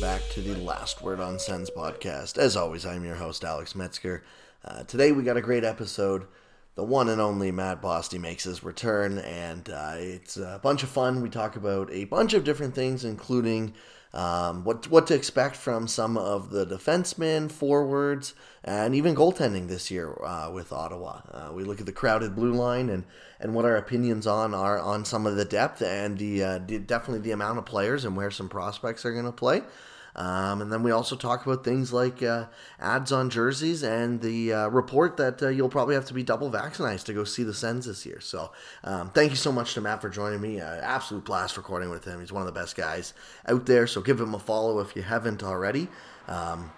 welcome back to the Last Word on Sens podcast. As always, I'm your host, Alex Metzger. Uh, today we got a great episode. The one and only Matt Bosty makes his return, and uh, it's a bunch of fun. We talk about a bunch of different things, including um, what what to expect from some of the defensemen, forwards, and even goaltending this year uh, with Ottawa. Uh, we look at the crowded blue line and, and what our opinions on are on some of the depth and the, uh, the definitely the amount of players and where some prospects are going to play. Um, and then we also talk about things like uh, ads on jerseys and the uh, report that uh, you'll probably have to be double vaccinated to go see the Sens this year. So um, thank you so much to Matt for joining me. Uh, absolute blast recording with him. He's one of the best guys out there. So give him a follow if you haven't already. Um,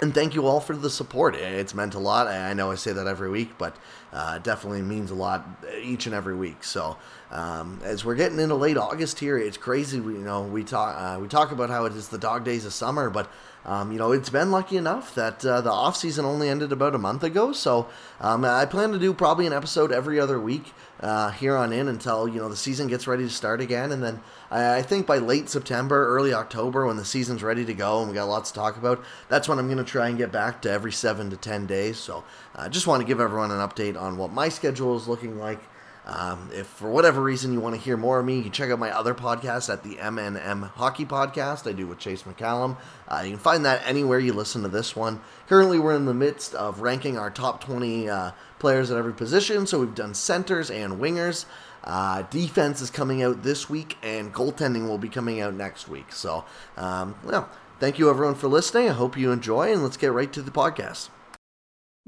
and thank you all for the support. It's meant a lot. I know I say that every week, but uh, definitely means a lot each and every week. So um, as we're getting into late August here, it's crazy. We, you know, we talk uh, we talk about how it is the dog days of summer, but um, you know, it's been lucky enough that uh, the off season only ended about a month ago. So um, I plan to do probably an episode every other week uh, here on in until you know the season gets ready to start again, and then I, I, think by late September, early October, when the season's ready to go and we got lots to talk about, that's when I'm going to try and get back to every seven to ten days. So I uh, just want to give everyone an update on what my schedule is looking like. Um, if for whatever reason you want to hear more of me, you can check out my other podcast at the MNM Hockey Podcast I do with Chase McCallum. Uh, you can find that anywhere you listen to this one. Currently, we're in the midst of ranking our top 20 uh, players at every position. So we've done centers and wingers. Uh, defense is coming out this week, and goaltending will be coming out next week. So, um, well, thank you everyone for listening. I hope you enjoy, and let's get right to the podcast.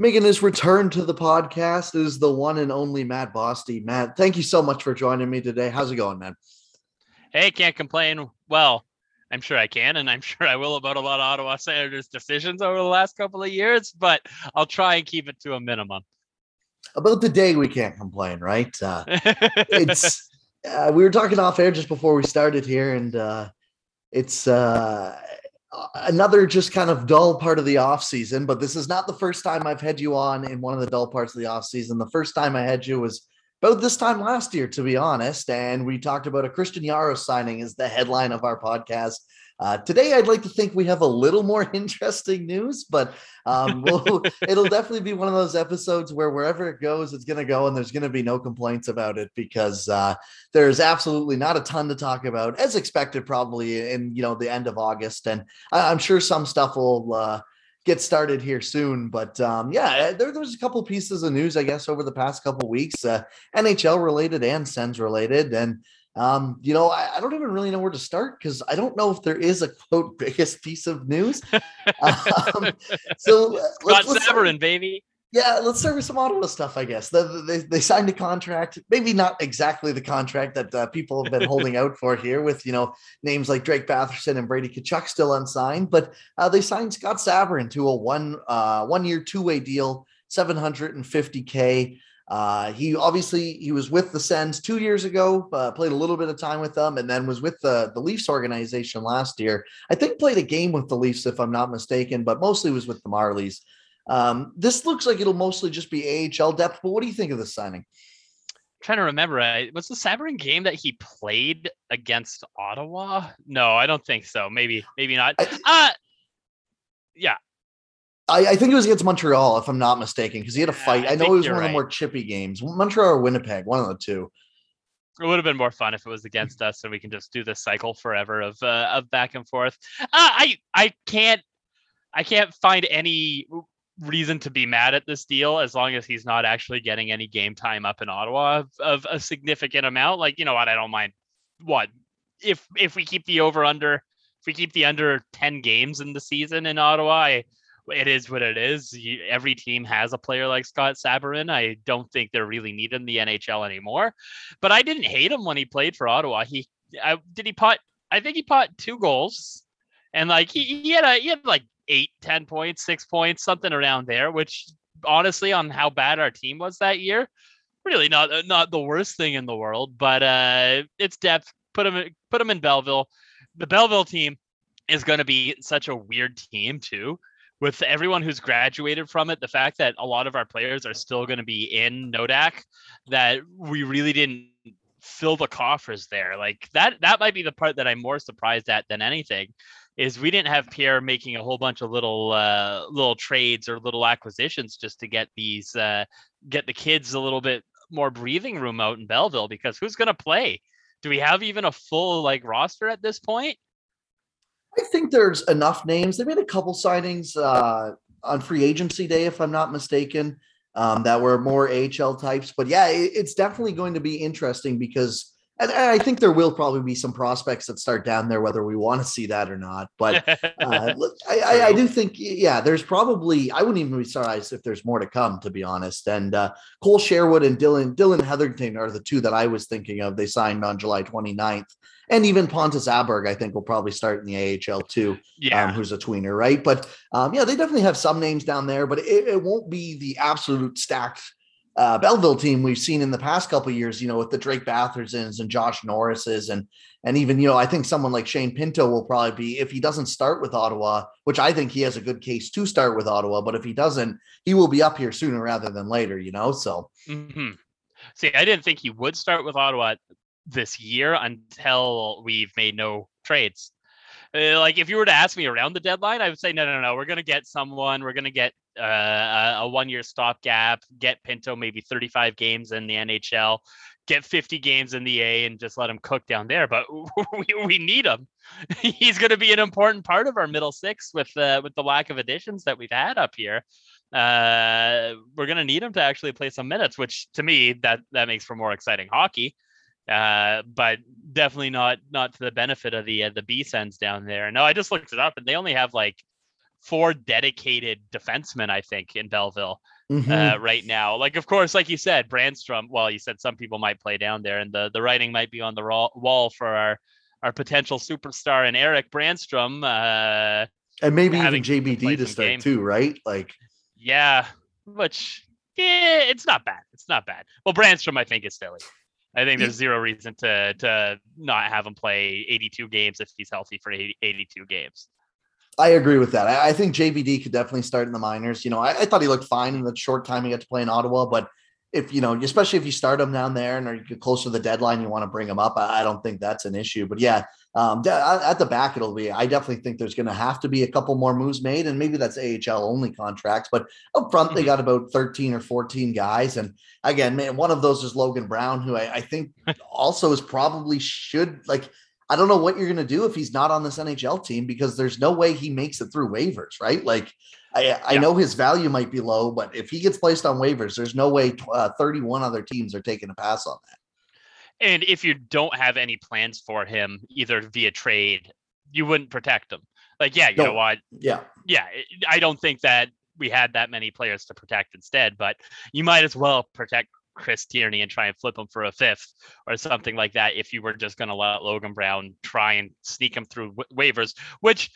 Making his return to the podcast is the one and only Matt Bosty. Matt, thank you so much for joining me today. How's it going, man? Hey, can't complain. Well, I'm sure I can, and I'm sure I will about a lot of Ottawa Senators decisions over the last couple of years, but I'll try and keep it to a minimum. About the day, we can't complain, right? Uh, it's uh, we were talking off air just before we started here, and uh, it's uh, another just kind of dull part of the off season, but this is not the first time I've had you on in one of the dull parts of the off season. The first time I had you was about this time last year, to be honest, and we talked about a Christian Jaros signing as the headline of our podcast. Uh, today, I'd like to think we have a little more interesting news, but um, we'll, it'll definitely be one of those episodes where wherever it goes, it's going to go, and there's going to be no complaints about it because uh, there's absolutely not a ton to talk about, as expected, probably in you know the end of August, and I, am sure some stuff will. Uh, get started here soon. But um, yeah, there, there was a couple pieces of news, I guess, over the past couple weeks, uh, NHL related and Sens related. And um, you know, I, I, don't even really know where to start because I don't know if there is a quote biggest piece of news. um, so uh, let's, let's start, baby. Yeah, let's start with some Ottawa stuff, I guess. They, they, they signed a contract, maybe not exactly the contract that uh, people have been holding out for here, with you know names like Drake Batherson and Brady Tkachuk still unsigned, but uh, they signed Scott Sabourin to a one uh, one year two way deal, seven hundred and fifty k. Uh, he obviously he was with the Sens two years ago, uh, played a little bit of time with them, and then was with the the Leafs organization last year. I think played a game with the Leafs if I'm not mistaken, but mostly was with the Marlies. Um, this looks like it'll mostly just be AHL depth. But what do you think of the signing? I'm trying to remember, I, was the Sabourin game that he played against Ottawa? No, I don't think so. Maybe, maybe not. I, uh yeah, I, I, think it was against Montreal, if I'm not mistaken, because he had a fight. I, I know it was one right. of the more chippy games. Montreal or Winnipeg, one of the two. It would have been more fun if it was against us, and we can just do this cycle forever of uh, of back and forth. Uh, I I can't I can't find any reason to be mad at this deal as long as he's not actually getting any game time up in Ottawa of, of a significant amount. Like you know what, I don't mind what if if we keep the over under if we keep the under 10 games in the season in Ottawa, I, it is what it is. You, every team has a player like Scott Sabourin. I don't think they're really needed in the NHL anymore. But I didn't hate him when he played for Ottawa. He I, did he pot? I think he pot two goals, and like he, he had a he had like eight, ten points, six points, something around there. Which honestly, on how bad our team was that year, really not not the worst thing in the world. But uh, it's depth. Put him put him in Belleville. The Belleville team is going to be such a weird team too with everyone who's graduated from it, the fact that a lot of our players are still going to be in Nodak, that we really didn't fill the coffers there. Like that that might be the part that I'm more surprised at than anything is we didn't have Pierre making a whole bunch of little uh, little trades or little acquisitions just to get these uh, get the kids a little bit more breathing room out in Belleville because who's going to play? Do we have even a full like roster at this point? I think there's enough names. They made a couple signings uh, on free agency day, if I'm not mistaken, um, that were more AHL types. But yeah, it, it's definitely going to be interesting because and, I think there will probably be some prospects that start down there, whether we want to see that or not. But uh, I, I, I, do think, yeah, there's probably I wouldn't even be surprised if there's more to come, to be honest. And uh, Cole Sherwood and Dylan Dylan Hetherington are the two that I was thinking of. They signed on July 29th, and even Pontus Aberg, I think, will probably start in the AHL too. Yeah, um, who's a tweener, right? But um, yeah, they definitely have some names down there, but it, it won't be the absolute stacked uh, Belleville team we've seen in the past couple years, you know, with the Drake Bathersons and Josh Norrises and and even you know I think someone like Shane Pinto will probably be if he doesn't start with Ottawa, which I think he has a good case to start with Ottawa, but if he doesn't, he will be up here sooner rather than later, you know. So, mm-hmm. see, I didn't think he would start with Ottawa this year until we've made no trades. Uh, like if you were to ask me around the deadline, I would say no, no, no. We're gonna get someone. We're gonna get uh, a one-year stopgap. Get Pinto maybe 35 games in the NHL. Get 50 games in the A and just let him cook down there. But we, we need him. He's going to be an important part of our middle six with uh, with the lack of additions that we've had up here. Uh, we're going to need him to actually play some minutes, which to me that that makes for more exciting hockey. Uh, but definitely not not to the benefit of the uh, the B Sens down there. No, I just looked it up, and they only have like four dedicated defensemen, I think, in Belleville mm-hmm. uh, right now. Like, of course, like you said, Brännström. Well, you said some people might play down there, and the the writing might be on the raw, wall for our our potential superstar and Erik Brännström. Uh, and maybe even JBD to start game. too, right? Like, yeah, which yeah, it's not bad. It's not bad. Well, Brännström, I think, is Philly. I think there's zero reason to to not have him play 82 games if he's healthy for 80, 82 games. I agree with that. I, I, think JBD could definitely start in the minors. You know, I, I, thought he looked fine in the short time he got to play in Ottawa, but if you know, especially if you start him down there and are you close to the deadline, you want to bring him up. I, I don't think that's an issue. But yeah, um, at the back, it'll be. I definitely think there's going to have to be a couple more moves made, and maybe that's AHL only contracts. But up front, they mm-hmm. got about 13 or 14 guys, and again, man, one of those is Logan Brown, who I, I think also is probably should like. I don't know what you're going to do if he's not on this NHL team because there's no way he makes it through waivers, right? Like I, I know his value might be low, but if he gets placed on waivers, there's no way uh, 31 other teams are taking a pass on that. And if you don't have any plans for him, either via trade, you wouldn't protect him. Like, yeah, you no. know what? Yeah. Yeah. I don't think that we had that many players to protect instead, but you might as well protect Chris Tierney and try and flip him for a fifth or something like that if you were just going to let Logan Brown try and sneak him through waivers, which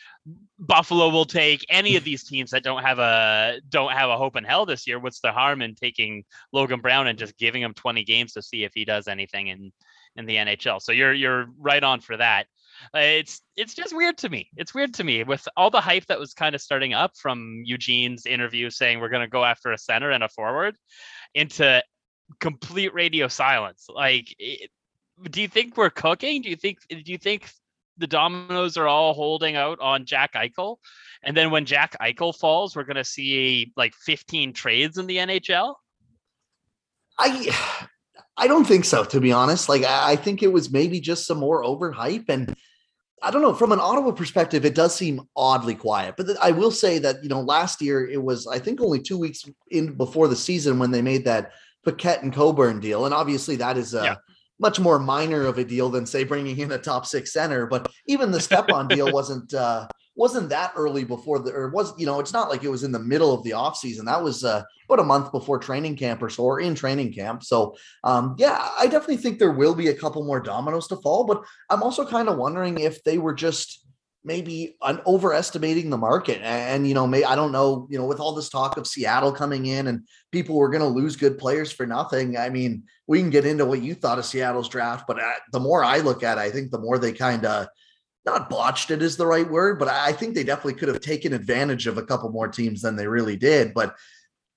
Buffalo will take. Any of these teams that don't have a don't have a hope in hell this year, what's the harm in taking Logan Brown and just giving him 20 games to see if he does anything in in the NHL? So you're you're right on for that. Uh, it's it's just weird to me. It's weird to me with all the hype that was kind of starting up from Eugene's interview saying we're going to go after a center and a forward into complete radio silence. Like, it, do you think we're cooking? Do you think do you think the dominoes are all holding out on Jack Eichel? And then when Jack Eichel falls, we're going to see like 15 trades in the NHL? I I don't think so, to be honest. Like I think it was maybe just some more overhype and I don't know. From an Ottawa perspective, it does seem oddly quiet. But I will say that you know last year it was I think only two weeks in before the season when they made that Paquette and Coburn deal, and obviously that is a yeah. much more minor of a deal than say bringing in a top six center. But even the Stepan deal wasn't uh, wasn't that early before the or was you know it's not like it was in the middle of the off season. That was uh, about a month before training camp or so, or in training camp. So um, yeah, I definitely think there will be a couple more dominoes to fall. But I'm also kind of wondering if they were just maybe un- overestimating the market. And, you know, may, I don't know, you know, with all this talk of Seattle coming in and people were going to lose good players for nothing. I mean, we can get into what you thought of Seattle's draft, but uh, the more I look at it, I think the more they kind of not botched it is the right word, but I think they definitely could have taken advantage of a couple more teams than they really did. But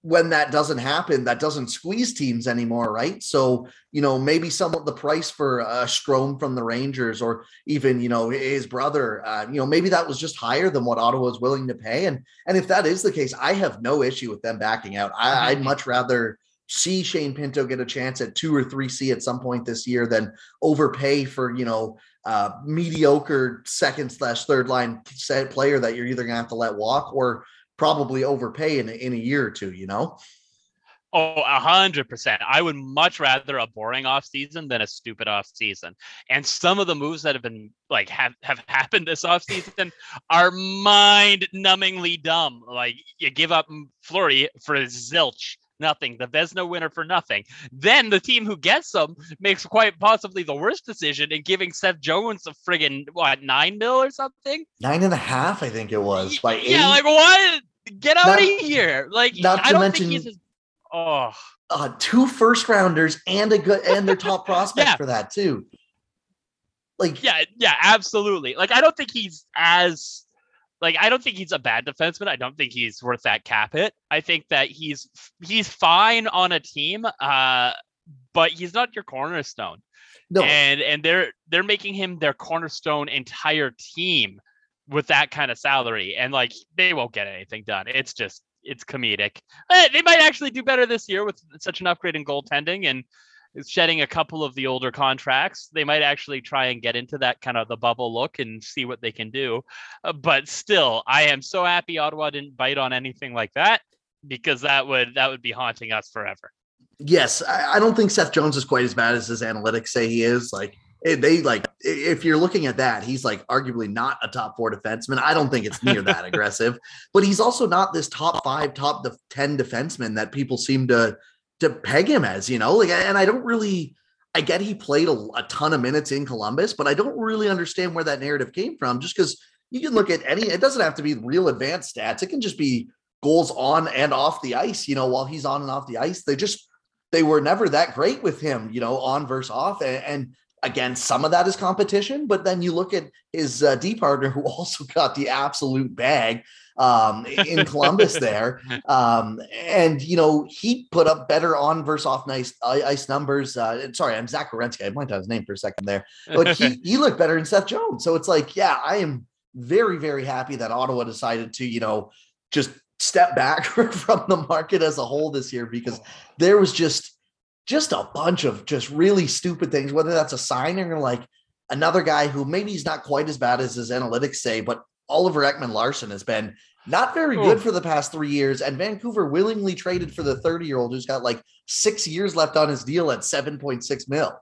when that doesn't happen, that doesn't squeeze teams anymore, right? So, you know, maybe some of the price for uh, Strome from the Rangers or even, you know, his brother, uh, you know, maybe that was just higher than what Ottawa was willing to pay. And and if that is the case, I have no issue with them backing out. I, I'd much rather see Shane Pinto get a chance at two or three C at some point this year than overpay for, you know, uh, mediocre second slash third line set player that you're either gonna have to let walk or probably overpay in, in a year or two, you know? Oh, a hundred percent. I would much rather a boring off season than a stupid off season. And some of the moves that have been like have, have happened this off season are mind numbingly dumb. Like you give up Fleury for zilch nothing. The Vezina winner for nothing. Then the team who gets them makes quite possibly the worst decision in giving Seth Jones a friggin' what nine mil or something. Nine and a half, I think it was. By eight. Yeah, like what? Get out not, of here! Like not I don't mention, think he's. oh. Uh, two first rounders and a good and their top prospect yeah. for that too. Like yeah, yeah, absolutely. Like I don't think he's as like I don't think he's a bad defenseman. I don't think he's worth that cap hit. I think that he's he's fine on a team, uh, but he's not your cornerstone. No. And and they're they're making him their cornerstone entire team with that kind of salary, and like they won't get anything done. It's just it's comedic. They might actually do better this year with such an upgrade in goaltending and shedding a couple of the older contracts. They might actually try and get into that kind of the bubble look and see what they can do. Uh, but still, I am so happy Ottawa didn't bite on anything like that because that would that would be haunting us forever. Yes, I, I don't think Seth Jones is quite as bad as his analytics say he is. Like they like if you're looking at that, he's like arguably not a top four defenseman. I don't think it's near that aggressive, but he's also not this top five, top de- ten defenseman that people seem to to peg him as, you know, like, and I don't really, I get he played a, a ton of minutes in Columbus, but I don't really understand where that narrative came from. Just because you can look at any, it doesn't have to be real advanced stats. It can just be goals on and off the ice, you know, while he's on and off the ice. They just, they were never that great with him, you know, on versus off. And, and again, some of that is competition, but then you look at his uh, D partner who also got the absolute bag um, in Columbus there. Um, and, you know, he put up better on versus off nice ice numbers. Uh, sorry, I'm Zach Werenski. I went on his name for a second there, but he, he looked better than Seth Jones. So it's like, yeah, I am very, very happy that Ottawa decided to, you know, just step back from the market as a whole this year because there was just just a bunch of just really stupid things, whether that's a signing or like another guy who maybe he's not quite as bad as his analytics say, but Oliver Ekman Larsson has been not very hmm. good for the past three years, and Vancouver willingly traded for the 30 year old who's got like six years left on his deal at 7.6 mil.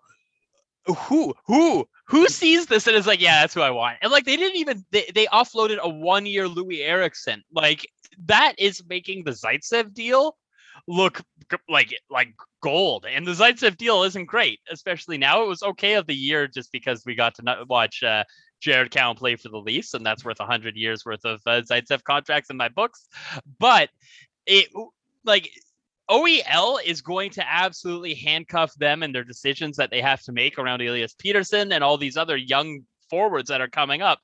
Who who who sees this and is like, yeah, that's who I want. And like they didn't even they, they offloaded a one year Loui Eriksson. Like that is making the Zaitsev deal look like like gold. And the Zaitsev deal isn't great, especially now. It was okay of the year just because we got to watch uh, Jared Cowen play for the Leafs, and that's worth hundred years worth of uh, Zaitsev contracts in my books. But it like OEL is going to absolutely handcuff them and their decisions that they have to make around Elias Pettersson and all these other young forwards that are coming up.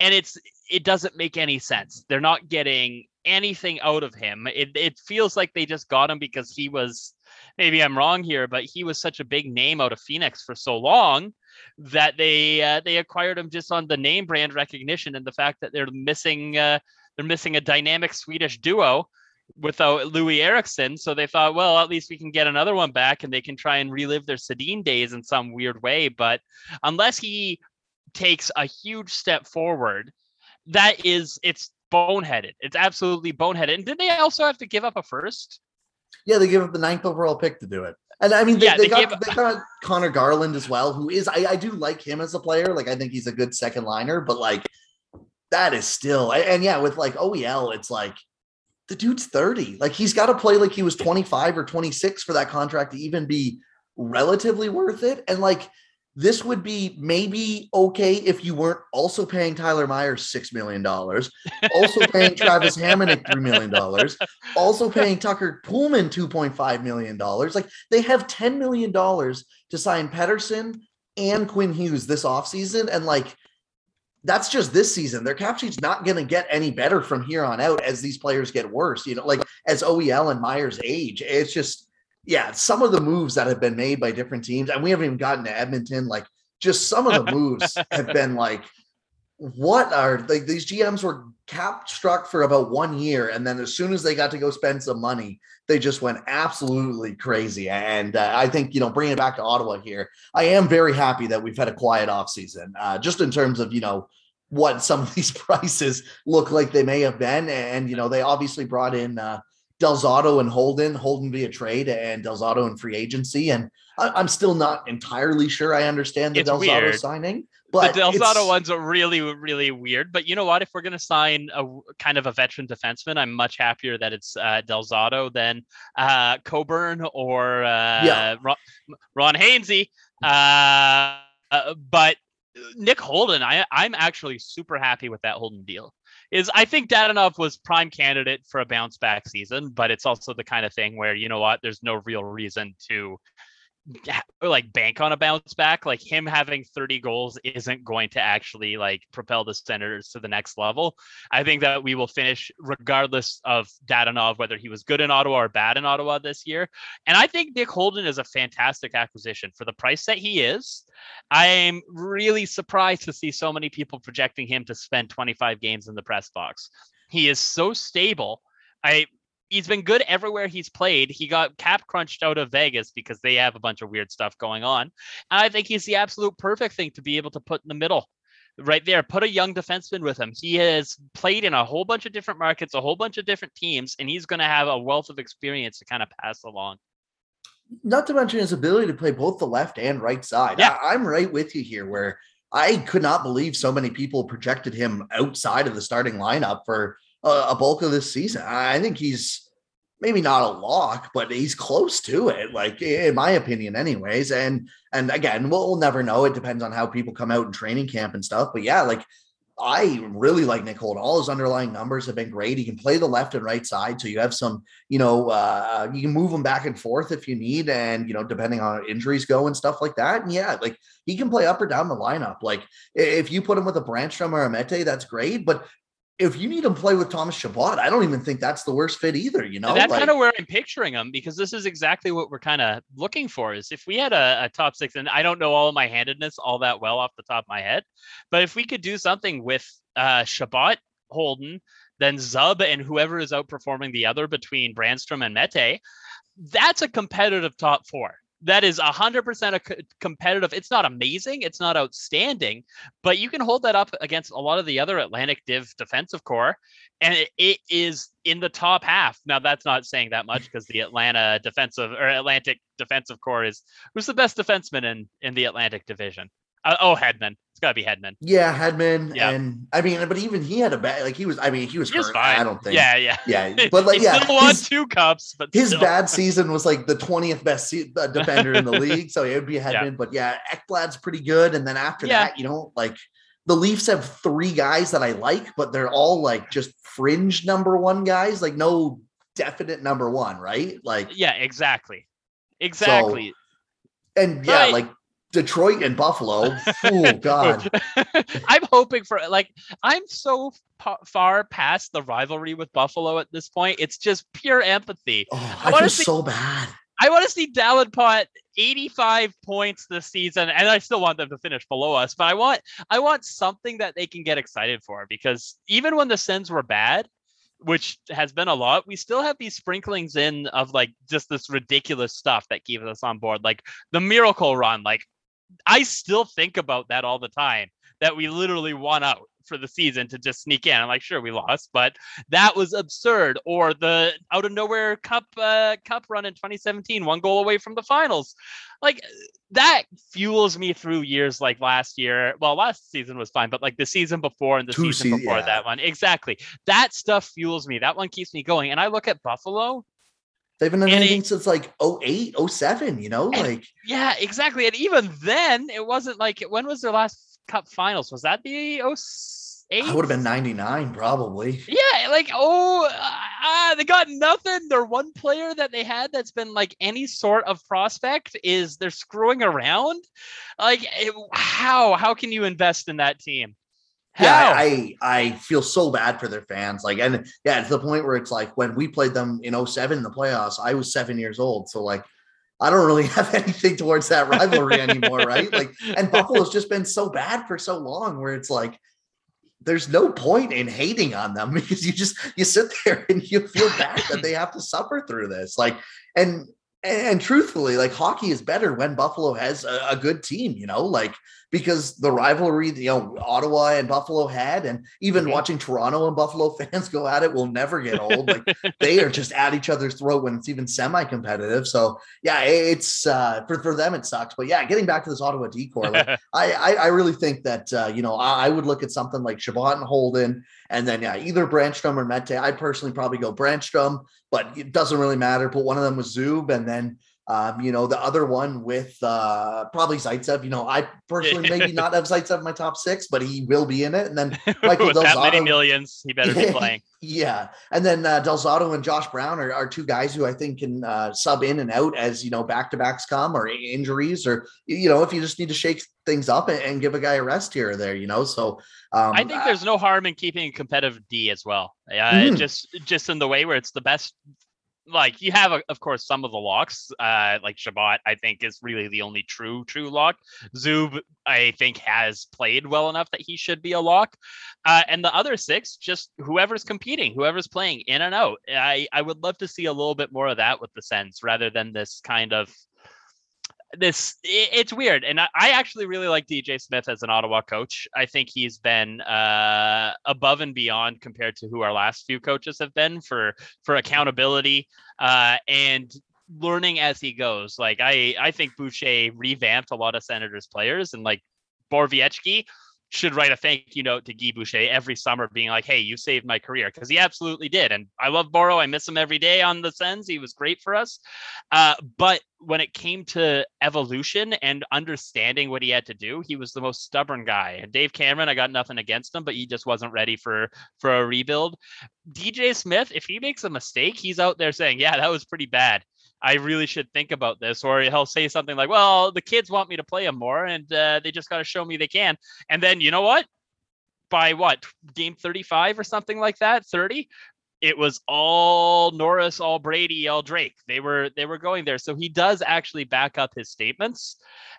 And it's it doesn't make any sense. They're not getting anything out of him. It it feels like they just got him because he was maybe I'm wrong here, but he was such a big name out of Phoenix for so long that they uh, they acquired him just on the name brand recognition and the fact that they're missing uh, they're missing a dynamic Swedish duo without Loui Eriksson. So they thought, well, at least we can get another one back and they can try and relive their Sedin days in some weird way. But unless he takes a huge step forward, that is it's boneheaded. It's absolutely boneheaded. And did they also have to give up a first? Yeah, they give up the ninth overall pick to do it. And I mean, they, yeah, they, they got gave, they got Conor Garland as well, who is I, I do like him as a player. Like I think he's a good second liner, but like that is still and, and yeah, with like OEL, it's like the dude's 30. Like he's got to play like he was 25 or 26 for that contract to even be relatively worth it. And like this would be maybe okay if you weren't also paying Tyler Myers $6 million, also paying Travis Hamonic $3 million, also paying Tucker Poolman $2.5 million. Like they have $10 million to sign Pettersson and Quinn Hughes this offseason. And like, that's just this season. Their cap sheet's not going to get any better from here on out as these players get worse. You know, like as OEL and Myers age, it's just yeah, some of the moves that have been made by different teams, and we haven't even gotten to Edmonton. Like just some of the moves have been like, what are like these GMs were cap struck for about one year, and then as soon as they got to go spend some money, they just went absolutely crazy. And uh, I think you know, bringing it back to Ottawa here, I am very happy that we've had a quiet off season, uh, just in terms of you know what some of these prices look like they may have been, and you know they obviously brought in. Uh, Del Zotto and Holden, Holden via trade and Del Zotto in free agency. And I, am still not entirely sure I understand the it's Del Zotto signing. But the Del Zotto one's really, really weird. But you know what? If we're going to sign a kind of a veteran defenseman, I'm much happier that it's uh, Del Zotto than uh, Coburn or uh, yeah. Ron, Ron Hainsey. Uh, uh, but Nick Holden, I, I'm actually super happy with that Holden deal is I think Dadonov was prime candidate for a bounce back season, but it's also the kind of thing where you know what, there's no real reason to like bank on a bounce back like him having 30 goals isn't going to actually like propel the senators to the next level. I think that we will finish regardless of dadonov whether he was good in ottawa or bad in ottawa this year. And i think nick holden is a fantastic acquisition for the price that he is. I'm really surprised to see so many people projecting him to spend 25 games in the press box. He is so stable. I he's been good everywhere he's played. He got cap crunched out of Vegas because they have a bunch of weird stuff going on. And I think he's the absolute perfect thing to be able to put in the middle. Right there, put a young defenseman with him. He has played in a whole bunch of different markets, a whole bunch of different teams, and he's going to have a wealth of experience to kind of pass along. Not to mention his ability to play both the left and right side. Yeah. I, I'm right with you here, where I could not believe so many people projected him outside of the starting lineup for a, bulk of this season. I think he's maybe not a lock, but he's close to it, like in my opinion, anyways. And and again, we'll, we'll never know. It depends on how people come out in training camp and stuff. But yeah, like I really like Nick Holden. All his underlying numbers have been great. He can play the left and right side, so you have some, you know, uh, you can move him back and forth if you need, and you know, depending on injuries go and stuff like that. And yeah, like he can play up or down the lineup. Like if you put him with a Brannstrom or a Mete, that's great. But if you need him play with Thomas Chabot, I don't even think that's the worst fit either. You know, and that's like, kind of where I'm picturing him because this is exactly what we're kind of looking for. Is if we had a, a, top six, and I don't know all of my handedness all that well off the top of my head, but if we could do something with uh, Chabot, Holden, then Zub, and whoever is outperforming the other between Brannstrom and Mete, that's a competitive top four that is 100% a competitive. It's not amazing, it's not outstanding, but you can hold that up against a lot of the other Atlantic Div defensive core, and it, it is in the top half. Now, that's not saying that much because the Atlanta defensive or Atlantic defensive core is who's the best defenseman in in the Atlantic Division. Uh, oh, Hedman. It's got to be Hedman. Yeah, Hedman. Yeah. And I mean, but even he had a bad, like he was, I mean, he was he hurt. I don't think. Yeah, yeah. Yeah. But like, yeah. Still won two cups, but his still. bad season was like the 20th best se- uh, defender in the league. So it would be Hedman. Yeah. But yeah, Ekblad's pretty good. And then after yeah. that, you know, like the Leafs have three guys that I like, but they're all like just fringe number one guys, like no definite number one, right? Like, yeah, exactly. Exactly. So, and yeah, right. like Detroit and Buffalo. Oh God! I'm hoping for like I'm so far past the rivalry with Buffalo at this point. It's just pure empathy. Oh, I, I feel see, so bad. I want to see Davenport 85 points this season, and I still want them to finish below us. But I want I want something that they can get excited for because even when the Sens were bad, which has been a lot, we still have these sprinklings in of like just this ridiculous stuff that keeps us on board, like the miracle run. Like I still think about that all the time that we literally won out for the season to just sneak in. I'm like, sure, we lost, but that was absurd. Or the out of nowhere cup uh, cup run in 2017, one goal away from the finals. Like that fuels me through years like last year. Well, last season was fine, but like the season before and the Two season before yeah. that one, exactly. That stuff fuels me. That one keeps me going. And I look at Buffalo They've been in anything since like 08, 07, you know, like yeah, exactly. And even then, it wasn't like when was their last cup finals? Was that the 08? I would have been 99 probably. Yeah, like oh uh, they got nothing. Their one player that they had that's been like any sort of prospect is they're screwing around. Like it, how how can you invest in that team? How? Yeah, I I feel so bad for their fans. Like, and yeah, to the point where it's like when we played them in 07 in the playoffs, I was seven years old. So like I don't really have anything towards that rivalry anymore, right? Like, and Buffalo's just been so bad for so long where it's like there's no point in hating on them because you just you sit there and you feel bad that they have to suffer through this. Like, and and truthfully, like hockey is better when Buffalo has a, a, good team, you know, like because the rivalry, you know, Ottawa and Buffalo had, and even mm-hmm. watching Toronto and Buffalo fans go at it will never get old. Like they are just at each other's throat when it's even semi-competitive. So yeah, it's uh, for for them it sucks. But yeah, getting back to this Ottawa decor, like, I, I, I really think that uh, you know I, I, would look at something like Chabot and Holden, and then yeah, either Brannstrom or Mete. I'd personally probably go Brannstrom, but it doesn't really matter. But one of them was Zub, and then um, you know, the other one with uh, probably Zaitsev. You know, I personally maybe not have Zaitsev in my top six, but he will be in it. And then Michael with Del that many millions, he better be playing. yeah, and then uh, Del Zotto and Josh Brown are, are two guys who I think can uh, sub in and out as you know back to backs come or injuries or you know if you just need to shake things up and, and give a guy a rest here or there. You know, so um, I think there's no harm in keeping a competitive D as well. Uh, mm-hmm. Just just in the way where it's the best like you have, of course, some of the locks. Uh, like Chabot, I think is really the only true true lock. Zub, I think, has played well enough that he should be a lock. Uh, and the other six, just whoever's competing, whoever's playing in and out. I I would love to see a little bit more of that with the Sens rather than this kind of this it, it's weird and I, actually really like dj smith as an ottawa coach. I think he's been uh, above and beyond compared to who our last few coaches have been for for accountability uh, and learning as he goes. Like i i think boucher revamped a lot of senators players and like Borowiecki should write a thank you note to Guy Boucher every summer, being like, "Hey, you saved my career," because he absolutely did. And I love Boro. I miss him every day on the Sens. He was great for us. Uh, but when it came to evolution and understanding what he had to do, he was the most stubborn guy. And Dave Cameron, I got nothing against him, but he just wasn't ready for for a rebuild. DJ Smith, if he makes a mistake, he's out there saying, "Yeah, that was pretty bad." I really should think about this. Or he'll say something like, well, the kids want me to play them more and uh, they just got to show me they can. And then, you know what? By what, game 35 or something like that, 30, it was all Norris, all Brady, all Drake. They were they were going there. So he does actually back up his statements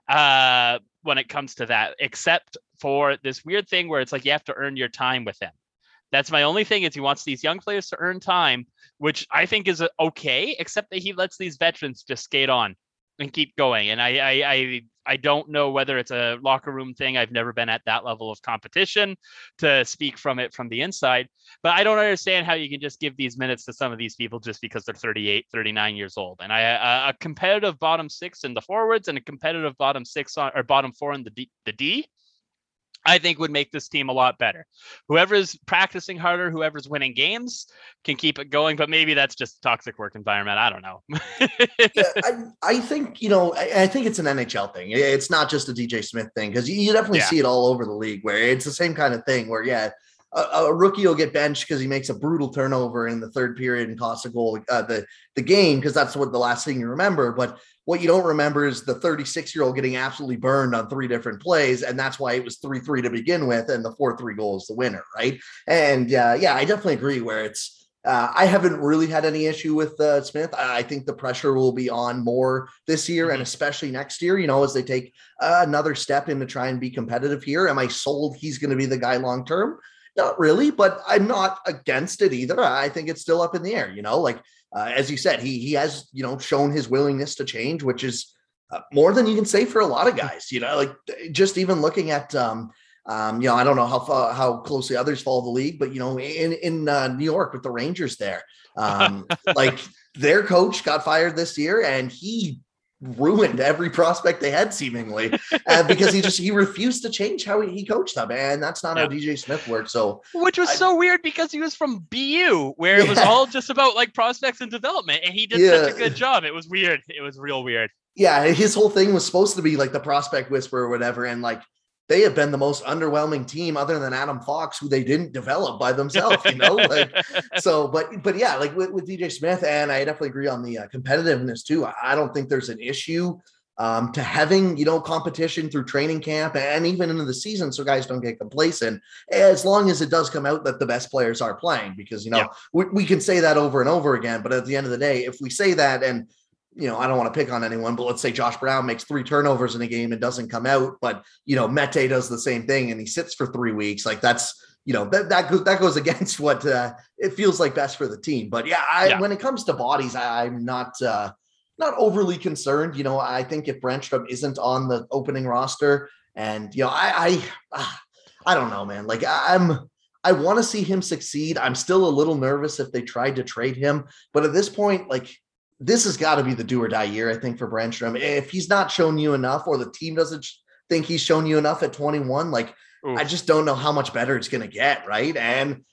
uh, when it comes to that, except for this weird thing where it's like you have to earn your time with him. That's my only thing is he wants these young players to earn time, which I think is uh, okay, except that he lets these veterans just skate on and keep going. And I, I, I, I don't know whether it's a locker room thing. I've never been at that level of competition to speak from it from the inside, but I don't understand how you can just give these minutes to some of these people just because they're 38, 39 years old. And I, a, a competitive bottom six in the forwards and a competitive bottom six on or bottom four in the D, the D I think would make this team a lot better. Whoever's practicing harder, whoever's winning games can keep it going, but maybe that's just a toxic work environment. I don't know. yeah, I, I, think, you know, I, I, think it's an NHL thing. It's not just a DJ Smith thing because you, you, definitely yeah. see it all over the league where it's the same kind of thing where, yeah, a, a rookie will get benched because he makes a brutal turnover in the third period and costs a goal, uh, the, the game, because that's what the last thing you remember. But what you don't remember is the 36 year old getting absolutely burned on three different plays. And that's why it was 3 3 to begin with. And the 4 3 goal is the winner. Right. And uh, yeah, I definitely agree where it's, uh, I haven't really had any issue with uh, Smith. I, I, think the pressure will be on more this year and mm-hmm. especially next year, you know, as they take uh, another step in to try and be competitive here. Am I sold he's going to be the guy long term? Not really, but I'm not against it either. I think it's still up in the air, you know, like uh, as you said, he he has you know shown his willingness to change, which is uh, more than you can say for a lot of guys. You know, like just even looking at um, um, you know, I don't know how far, how closely others follow the league, but you know, in in uh, New York with the Rangers, there, um, like their coach got fired this year, and he ruined every prospect they had seemingly uh, because he just he refused to change how he, he coached them and that's not yeah. how dj smith worked so which was I, so weird because he was from bu where yeah. it was all just about like prospects and development and he did yeah. such a good job it was weird it was real weird yeah his whole thing was supposed to be like the prospect whisperer or whatever and like they have been the most underwhelming team other than Adam Fox, who they didn't develop by themselves, you know. like, so, but but yeah, like with, with DJ Smith, and I definitely agree on the uh, competitiveness too. I, I don't think there's an issue um, to having you know competition through training camp and even into the season, so guys don't get complacent. As long as it does come out that the best players are playing, because you know yeah. we, we can say that over and over again, but at the end of the day, if we say that and you know, I don't want to pick on anyone, but let's say Josh Brown makes three turnovers in a game and doesn't come out, but you know, Mete does the same thing and he sits for three weeks. Like that's you know that that goes that goes against what uh, it feels like best for the team. But yeah, I, yeah. when it comes to bodies, I, am not uh, not overly concerned. You know, I think if Brännström isn't on the opening roster, and you know, I I ah, I don't know, man. Like I'm. I want to see him succeed. I'm still a little nervous if they tried to trade him, but at this point, like this has got to be the do or die year, I think, for Brännström. If he's not shown you enough, or the team doesn't think he's shown you enough at 21, like Oof. I just don't know how much better it's going to get, right? And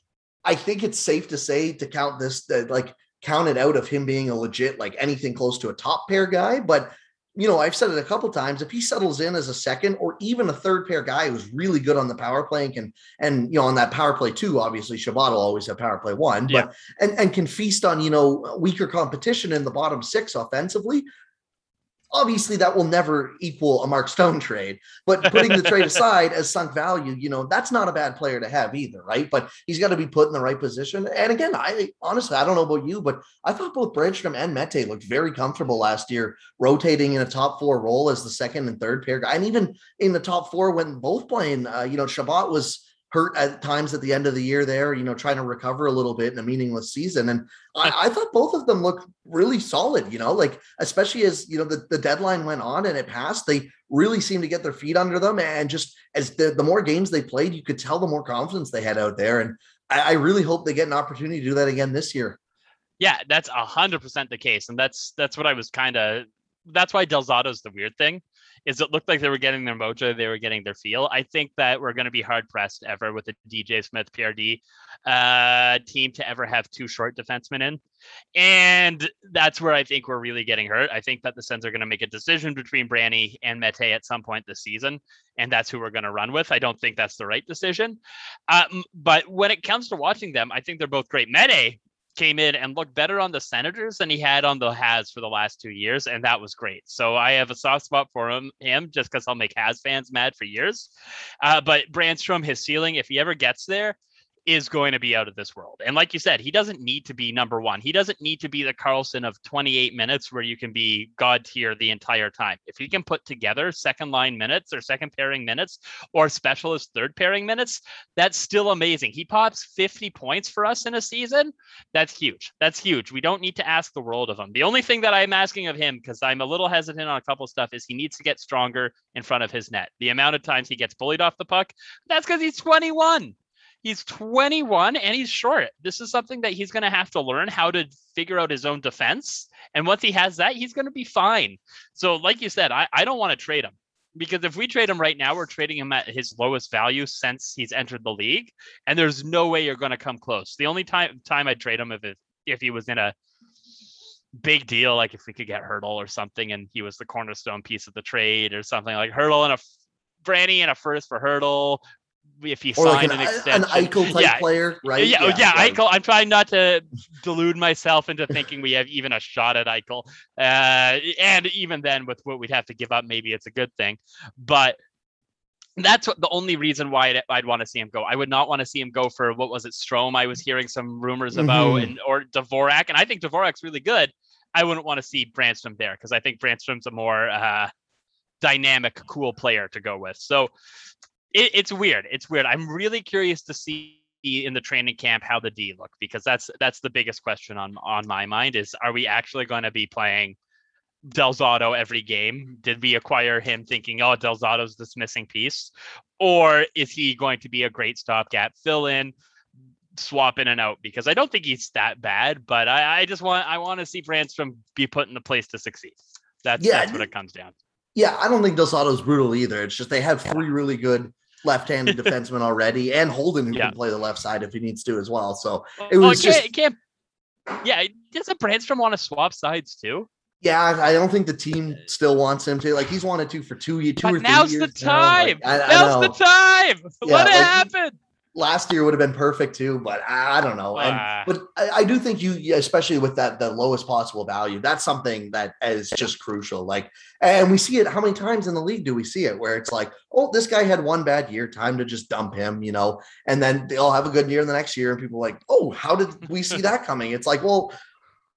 I think it's safe to say to count this, that like count it out of him being a legit, like anything close to a top pair guy. But you know, I've said it a couple times. If he settles in as a second or even a third pair guy who's really good on the power play and can, and you know, on that power play too, obviously Chabot will always have power play one, but and and can feast on you know weaker competition in the bottom six offensively obviously that will never equal a Mark Stone trade, but putting the trade aside as sunk value, you know, that's not a bad player to have either, right? But he's got to be put in the right position. And again, I honestly, I don't know about you, but I thought both Brännström and Mete looked very comfortable last year, rotating in a top four role as the second and third pair guy. And even in the top four when both playing, uh, you know, Chabot was hurt at times at the end of the year there, you know, trying to recover a little bit in a meaningless season. And I, I, thought both of them looked really solid, you know, like especially as you know the, the deadline went on and it passed, they really seemed to get their feet under them. And just as the, the more games they played, you could tell the more confidence they had out there. And I, I really hope they get an opportunity to do that again this year. Yeah, that's a hundred percent the case. And that's that's what I was kind of that's why Del Zotto's the weird thing is it looked like they were getting their mojo, they were getting their feel. I think that we're going to be hard pressed ever with the DJ Smith PRD uh, team to ever have two short defensemen in. And that's where I think we're really getting hurt. I think that the Sens are going to make a decision between Branny and Mete at some point this season, and that's who we're going to run with. I don't think that's the right decision. Um, but when it comes to watching them, I think they're both great. Mete came in and looked better on the Senators than he had on the Habs for the last two years, and that was great. So I have a soft spot for him, him just because I'll make Habs fans mad for years. Uh, but Brännström, his ceiling, if he ever gets there, is going to be out of this world. And like you said, he doesn't need to be number one. He doesn't need to be the Carlson of 28 minutes where you can be God tier the entire time. If he can put together second line minutes or second pairing minutes or specialist third pairing minutes, that's still amazing. He pops 50 points for us in a season. That's huge. That's huge. We don't need to ask the world of him. The only thing that I'm asking of him, because I'm a little hesitant on a couple stuff, is he needs to get stronger in front of his net. The amount of times he gets bullied off the puck, that's because he's 21. He's 21 and he's short. This is something that he's going to have to learn how to figure out his own defense. And once he has that, he's going to be fine. So, like you said, I, I don't want to trade him because if we trade him right now, we're trading him at his lowest value since he's entered the league, and there's no way you're going to come close. The only time time I'd trade him if it, if he was in a big deal, like if we could get Hertl or something, and he was the cornerstone piece of the trade or something like Hertl and a Branny and a first for Hertl, if he or signed like an, an extension, an Eichel type yeah. player, right? Yeah, yeah, yeah, Eichel. I'm trying not to delude myself into thinking we have even a shot at Eichel, uh, and even then, with what we'd have to give up, maybe it's a good thing. But that's what the only reason why I'd, I'd, want to see him go. I would not want to see him go for what was it, Strome? I was hearing some rumors about, mm-hmm. and or Dvorak, and I think Dvorak's really good. I wouldn't want to see Brännström there because I think Brännström's a more uh, dynamic, cool player to go with. So it, it's weird. It's weird. I'm really curious to see in the training camp how the D look because that's that's the biggest question on on my mind is are we actually going to be playing Del Zotto every game? Did we acquire him thinking, oh, Del Zotto's this missing piece? Or is he going to be a great stopgap fill in, swap in and out? Because I don't think he's that bad, but I, I just want I want to see Brännström be put in the place to succeed. That's yeah, that's what it comes down. Yeah, I don't think Del Zotto's brutal either. It's just they have three really good left-handed defenseman already, and Holden who yeah. can play the left side if he needs to as well. So oh, it was well, just can't, yeah. Doesn't Brännström want to swap sides too? Yeah, I don't think the team still wants him to. Like he's wanted to for two, two but or now's three years. Now's the time. Like, I, now's I the time. Yeah, Let it like, happen. Last year would have been perfect too, but I, don't know. And but I, I do think you, especially with that the lowest possible value, that's something that is just crucial. Like, and we see it. How many times in the league do we see it where it's like, oh, this guy had one bad year, time to just dump him, you know, and then they'll have a good year the next year, and people are like, oh, how did we see that coming? It's like, well,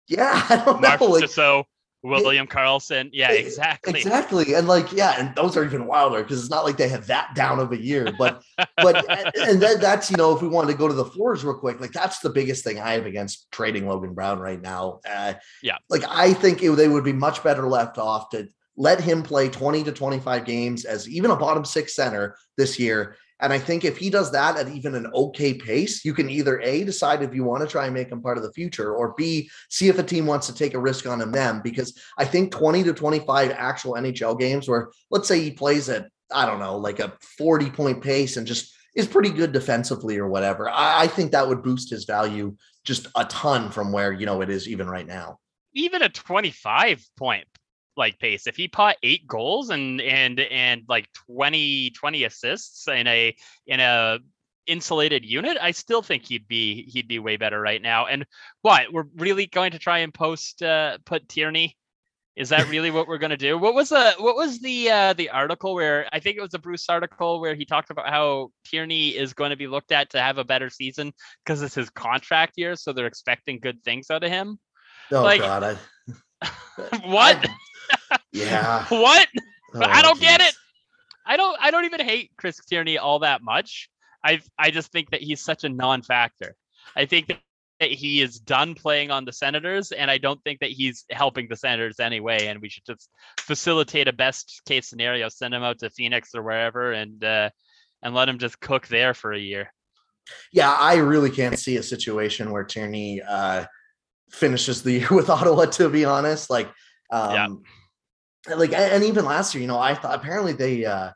yeah, I don't Mark know. Like, so William Carlson. Yeah, exactly. Exactly. And like, yeah, and those are even wilder because it's not like they have that down of a year. But but and that, that's you know, if we wanted to go to the floors real quick, like that's the biggest thing I have against trading Logan Brown right now. Uh Yeah. like I think it, they would be much better left off to let him play 20 to 25 games as even a bottom six center this year. And I think if he does that at even an okay pace, you can either A, decide if you want to try and make him part of the future, or B, see if a team wants to take a risk on him then. Because I think 20 to 25 actual NHL games where let's say he plays at, I don't know, like a 40 point pace and just is pretty good defensively or whatever. I, I think that would boost his value just a ton from where, you know, it is even right now. Even a 25 point like pace. If he pot eight goals and and and like 20 20 assists in a in a insulated unit, I still think he'd be he'd be way better right now. And what we're really going to try and post uh put Tierney. Is that really what we're gonna do? What was the what was the uh the article where I think it was a Bruce article where he talked about how Tierney is going to be looked at to have a better season because it's his contract year, so they're expecting good things out of him. Oh Like- God. I, What? Yeah. what? I Oh, don't get it. I don't I don't even hate Chris Tierney all that much. I I just think that he's such a non-factor. I think that, that he is done playing on the Senators, and I don't think that he's helping the Senators anyway. And we should just facilitate a best case scenario, send him out to Phoenix or wherever, and uh, and let him just cook there for a year. Yeah, I really can't see a situation where Tierney uh, finishes the year with Ottawa. To be honest, like, um, like, and even last year, you know, I thought apparently they uh,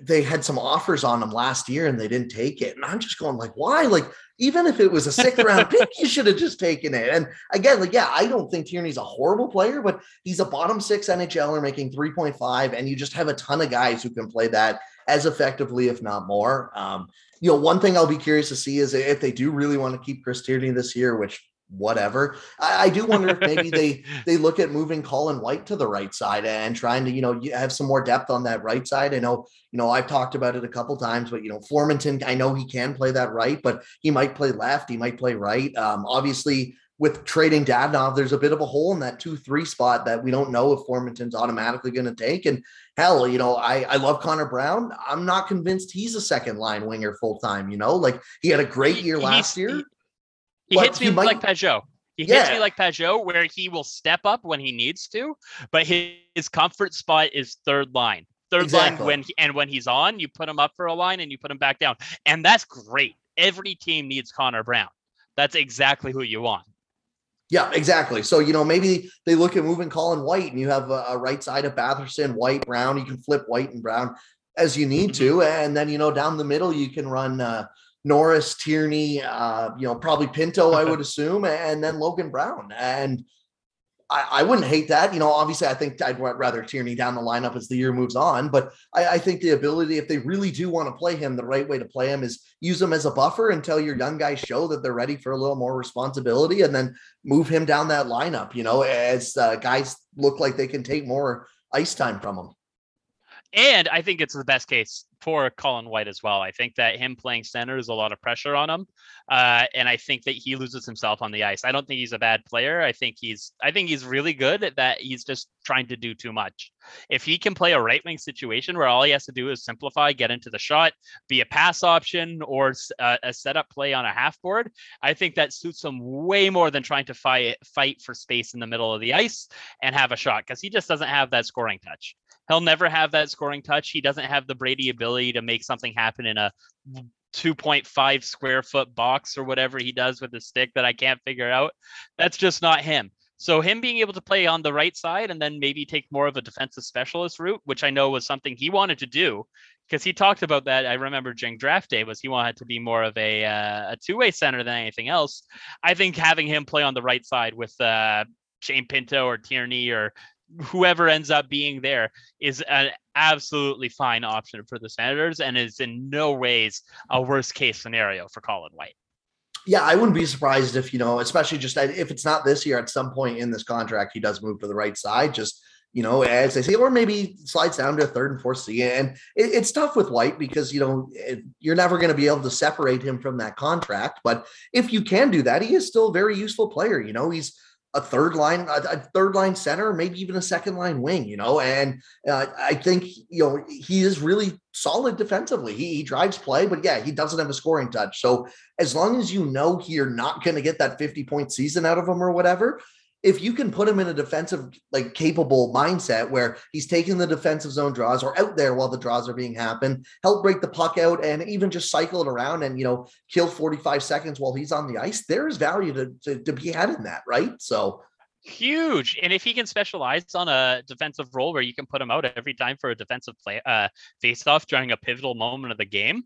they had some offers on him last year and they didn't take it, and I'm just going like, why? Like, even if it was a sixth round pick, you should have just taken it. And again, like, yeah, I don't think Tierney's a horrible player, but he's a bottom six NHLer making 3.5, and you just have a ton of guys who can play that as effectively, if not more. Um, you know, one thing I'll be curious to see is if they do really want to keep Chris Tierney this year, which whatever. I, I do wonder if maybe they they look at moving Colin White to the right side and trying to, you know, have some more depth on that right side. I know, you know, I've talked about it a couple times, but you know, Formenton, I know he can play that right, but he might play left, he might play right. Um, obviously with trading Dadonov, there's a bit of a hole in that two three spot that we don't know if Formenton's automatically going to take. And hell, you know, I I love Connor Brown. I'm not convinced he's a second line winger full time. You know, like he had a great year he's- last year. He- but hits me he might- like Pageau. He hits Yeah. me like Pageau, where he will step up when he needs to, but his, his comfort spot is third line. Third Exactly. line when he, and when he's on, you put him up for a line and you put him back down, and that's great. Every team needs Connor Brown. That's exactly who you want. Yeah, exactly. So, you know, maybe they look at moving Colin White and you have a, a right side of Batherson, White, Brown. You can flip White and Brown as you need to. And then, you know, down the middle, you can run uh, Norris, Tierney, uh, you know, probably Pinto, I would assume, and then Logan Brown. And I, I wouldn't hate that. You know, obviously, I think I'd rather Tierney down the lineup as the year moves on. But I, I think the ability, if they really do want to play him, the right way to play him is use him as a buffer until your young guys show that they're ready for a little more responsibility, and then move him down that lineup. You know, as uh, guys look like they can take more ice time from him. And I think it's the best case for Colin White as well. I think that him playing center is a lot of pressure on him, uh, and I think that he loses himself on the ice. I don't think he's a bad player. I think he's I think he's really good at that. He's just trying to do too much. If he can play a right wing situation where all he has to do is simplify, get into the shot, be a pass option or uh, a setup play on a half board, I think that suits him way more than trying to fight fight for space in the middle of the ice and have a shot because he just doesn't have that scoring touch. He'll never have that scoring touch. He doesn't have the Brady ability to make something happen in a 2.5 square foot box or whatever he does with his stick that I can't figure out. That's just not him. So him being able to play on the right side and then maybe take more of a defensive specialist route, which I know was something he wanted to do, because he talked about that. I remember during draft day was he wanted to be more of a uh, a two way center than anything else. I think having him play on the right side with uh, Shane Pinto or Tierney or whoever ends up being there is an absolutely fine option for the Senators and is in no ways a worst case scenario for Colin White. Yeah, I wouldn't be surprised if, you know, especially just uh, if it's not this year, at some point in this contract, he does move to the right side. Just you know, as they say, or maybe slides down to a third and fourth C. And it, it's tough with White because, you know, you're never going to be able to separate him from that contract. But if you can do that, he is still a very useful player. You know, he's a third line, a, third line center, maybe even a second line wing, you know, and uh, I think, you know, he is really solid defensively. He, he drives play, but yeah, he doesn't have a scoring touch. So as long as you know you're not going to get that 50 point season out of him or whatever, if you can put him in a defensive, like capable mindset where he's taking the defensive zone draws or out there while the draws are being happened, help break the puck out and even just cycle it around and, you know, kill 45 seconds while he's on the ice, there is value to, to, to be had in that, right? So huge. And if he can specialize on a defensive role where you can put him out every time for a defensive play uh face off during a pivotal moment of the game,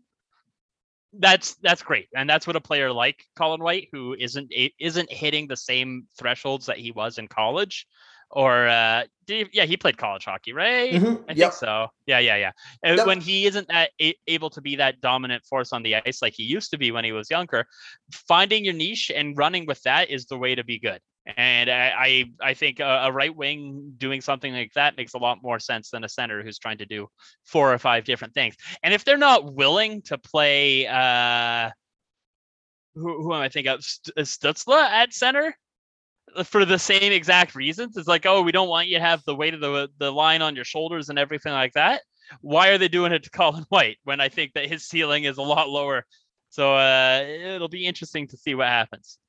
that's that's great, and that's what a player like Colin White, who isn't isn't hitting the same thresholds that he was in college, or uh, he, yeah, he played college hockey, right? Mm-hmm. I yep. think so. Yeah, yeah, yeah. Yep. When he isn't that a- able to be that dominant force on the ice like he used to be when he was younger, finding your niche and running with that is the way to be good. And I, I, I think a, a, right wing doing something like that makes a lot more sense than a center who's trying to do four or five different things. And if they're not willing to play, uh, who, who am I thinking of? Uh, Stützle at center for the same exact reasons. It's like, oh, we don't want you to have the weight of the the line on your shoulders and everything like that. Why are they doing it to Colin White when I think that his ceiling is a lot lower? So uh, it'll be interesting to see what happens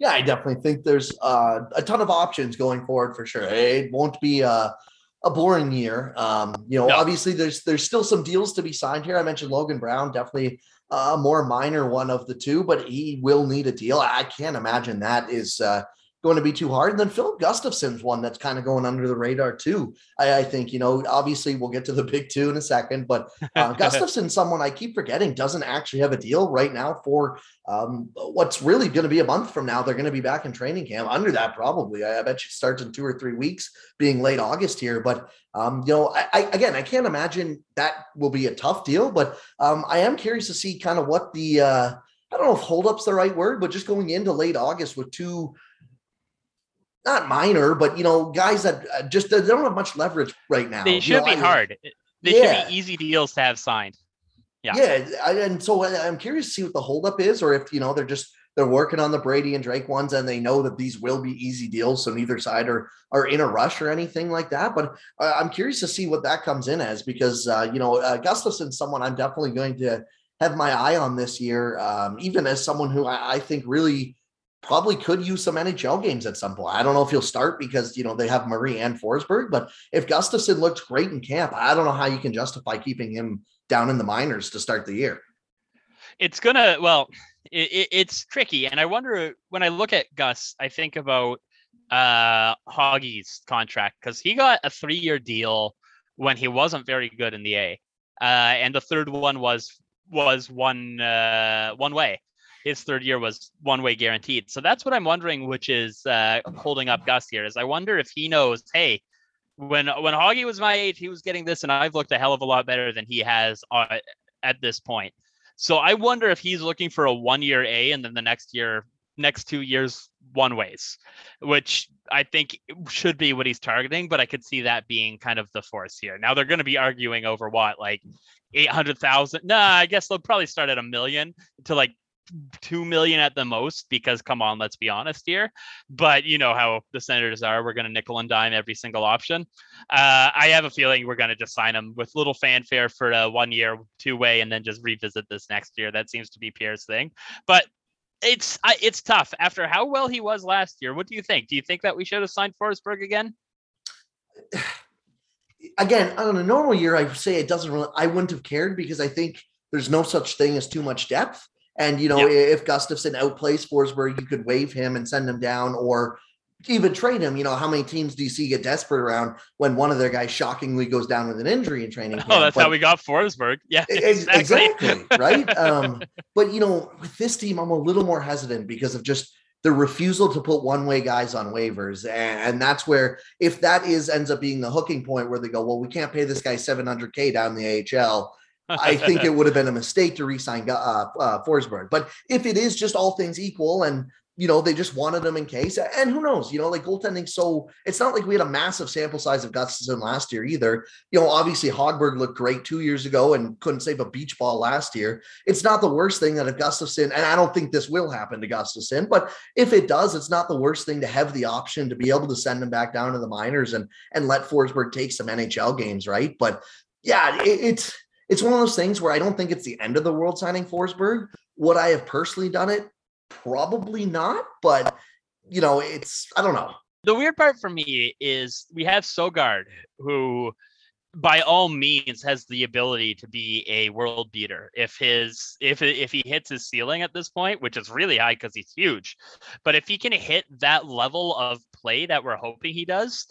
yeah, I definitely think there's uh, a ton of options going forward for sure. It won't be a, a boring year. Um, you know, no. obviously there's there's still some deals to be signed here. I mentioned Logan Brown, definitely a more minor one of the two, but he will need a deal. I can't imagine that is uh, going to be too hard. And then Filip Gustavsson's one that's kind of going under the radar too. I, I, think, you know, obviously we'll get to the big two in a second, but uh, Gustavsson's someone I keep forgetting doesn't actually have a deal right now for um, what's really going to be a month from now. They're going to be back in training camp under that probably. I, I bet you starts in two or three weeks being late August here. But, um, you know, I, I, again, I can't imagine that will be a tough deal, but um, I am curious to see kind of what the, uh, I don't know if holdup's the right word, but just going into late August with two not minor, but you know, guys that uh, just they don't have much leverage right now. They should you know, be I, hard. They yeah. should be easy deals to have signed. Yeah. Yeah. I, and so I'm curious to see what the holdup is, or if, you know, they're just, they're working on the Brady and Drake ones and they know that these will be easy deals. So neither side are, are in a rush or anything like that. But uh, I'm curious to see what that comes in as because, uh, you know, uh, Gustavsson's someone I'm definitely going to have my eye on this year, um, even as someone who I, I think really probably could use some NHL games at some point. I don't know if he'll start because you know they have Murray and Forsberg, but if Gustavsson looks great in camp, I don't know how you can justify keeping him down in the minors to start the year. It's gonna well, it, it's tricky, and I wonder when I look at Gus, I think about uh Hoggy's contract because he got a three-year deal when he wasn't very good in the A, uh, and the third one was was one uh, one way his third year was one way guaranteed. So that's what I'm wondering, which is uh, holding up Gus here. Is I wonder if he knows, hey, when when Hoggy was my age, he was getting this, and I've looked a hell of a lot better than he has uh, at this point. So I wonder if he's looking for a one year A, and then the next year, next two years, one ways, which I think should be what he's targeting. But I could see that being kind of the force here. Now they're going to be arguing over what, like eight hundred thousand. Nah, I guess they'll probably start at a million to like two million at the most because come on let's be honest here. But you know how the senators are we're going to nickel and dime every single option. Uh, i have a feeling we're going to just sign him with little fanfare for a one year two way and then just revisit this next year. That seems to be pierre's thing. But it's it's tough. After how well he was last year what do you think? Do you think that we should have signed forsberg again? Again on a normal year i say it doesn't really i wouldn't have cared because i think there's no such thing as too much depth and you know, yep. if Gustavsson outplays Forsberg, you could waive him and send him down, or even trade him. You know, how many teams do you see get desperate around when one of their guys shockingly goes down with an injury in training? Oh, camp? Oh, that's but, how we got Forsberg. Yeah, exactly. exactly right. Um, but you know, with this team, I'm a little more hesitant because of just the refusal to put one way guys on waivers. And that's where, if that is ends up being the hooking point where they go, well, we can't pay this guy 700K down the AHL. I think it would have been a mistake to re-sign uh, uh, Forsberg. But if it is just all things equal, and you know, they just wanted him in case. And who knows, you know, like goaltending. So it's not like we had a massive sample size of Gustavsson last year either. You know, obviously Hogberg looked great two years ago and couldn't save a beach ball last year. It's not the worst thing that if Gustavsson, and I don't think this will happen to Gustavsson, but if it does, it's not the worst thing to have the option to be able to send him back down to the minors and and let Forsberg take some NHL games, right? But yeah, it, it's it's one of those things where I don't think it's the end of the world signing Forsberg. Would I have personally done it? Probably not, but you know, it's I don't know. The weird part for me is we have Sogaard, who by all means has the ability to be a world beater if his if if he hits his ceiling at this point which is really high because he's huge but if he can hit that level of play that we're hoping he does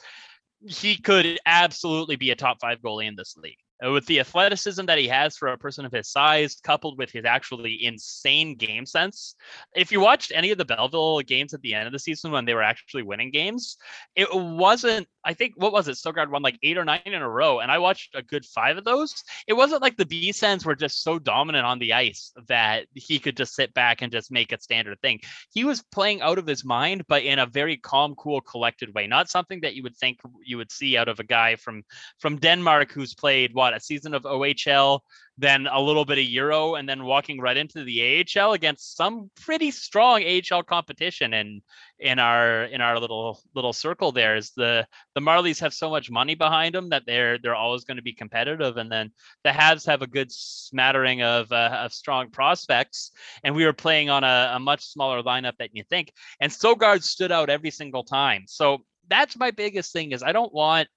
he could absolutely be a top five goalie in this league Uh, with the athleticism that he has for a person of his size, coupled with his actually insane game sense. If you watched any of the Belleville games at the end of the season when they were actually winning games, it wasn't, I think, what was it? Stuttgart won like eight or nine in a row. And I watched a good five of those. It wasn't like the B Sens were just so dominant on the ice that he could just sit back and just make a standard thing. He was playing out of his mind, but in a very calm, cool, collected way. Not something that you would think you would see out of a guy from from Denmark who's played what what a season of OHL, then a little bit of Euro, and then walking right into the AHL against some pretty strong AHL competition. And in our in our little little circle there is the the Marlies have so much money behind them that they're they're always going to be competitive. And then the Habs have a good smattering of uh, of strong prospects. And we were playing on a, a much smaller lineup than you think. And Sogaard stood out every single time. So that's my biggest thing is I don't want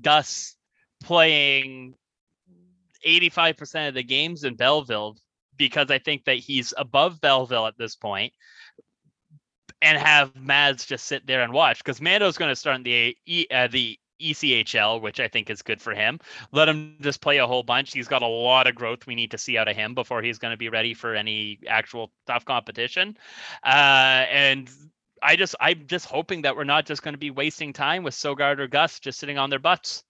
Gus playing 85% of the games in Belleville because I think that he's above Belleville at this point and have Mads just sit there and watch because Mando's going to start in the uh, the ECHL, which I think is good for him. Let him just play a whole bunch. He's got a lot of growth we need to see out of him before he's going to be ready for any actual tough competition. Uh, and I just I'm just hoping that we're not just going to be wasting time with Sogaard or Gus just sitting on their butts.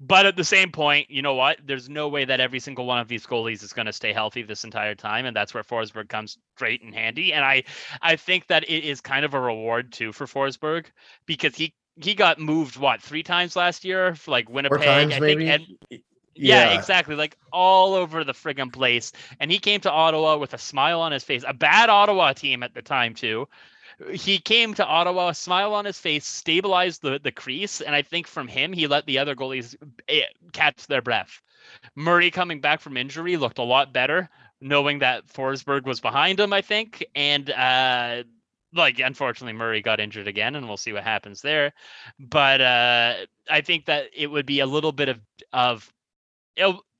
But at the same point, you know what? There's no way that every single one of these goalies is going to stay healthy this entire time, and that's where Forsberg comes great and handy. And I, I think that it is kind of a reward too for Forsberg because he he got moved what three times last year, like Winnipeg, times, I maybe? think. And, yeah. yeah, exactly. Like all over the friggin' place. And he came to Ottawa with a smile on his face. A bad Ottawa team at the time, too he came to Ottawa, a smile on his face, stabilized the, the crease, and I think from him he let the other goalies eh, catch their breath. Murray coming back from injury looked a lot better, knowing that Forsberg was behind him, I think, and uh, like unfortunately Murray got injured again, and we'll see what happens there. But uh, I think that it would be a little bit of of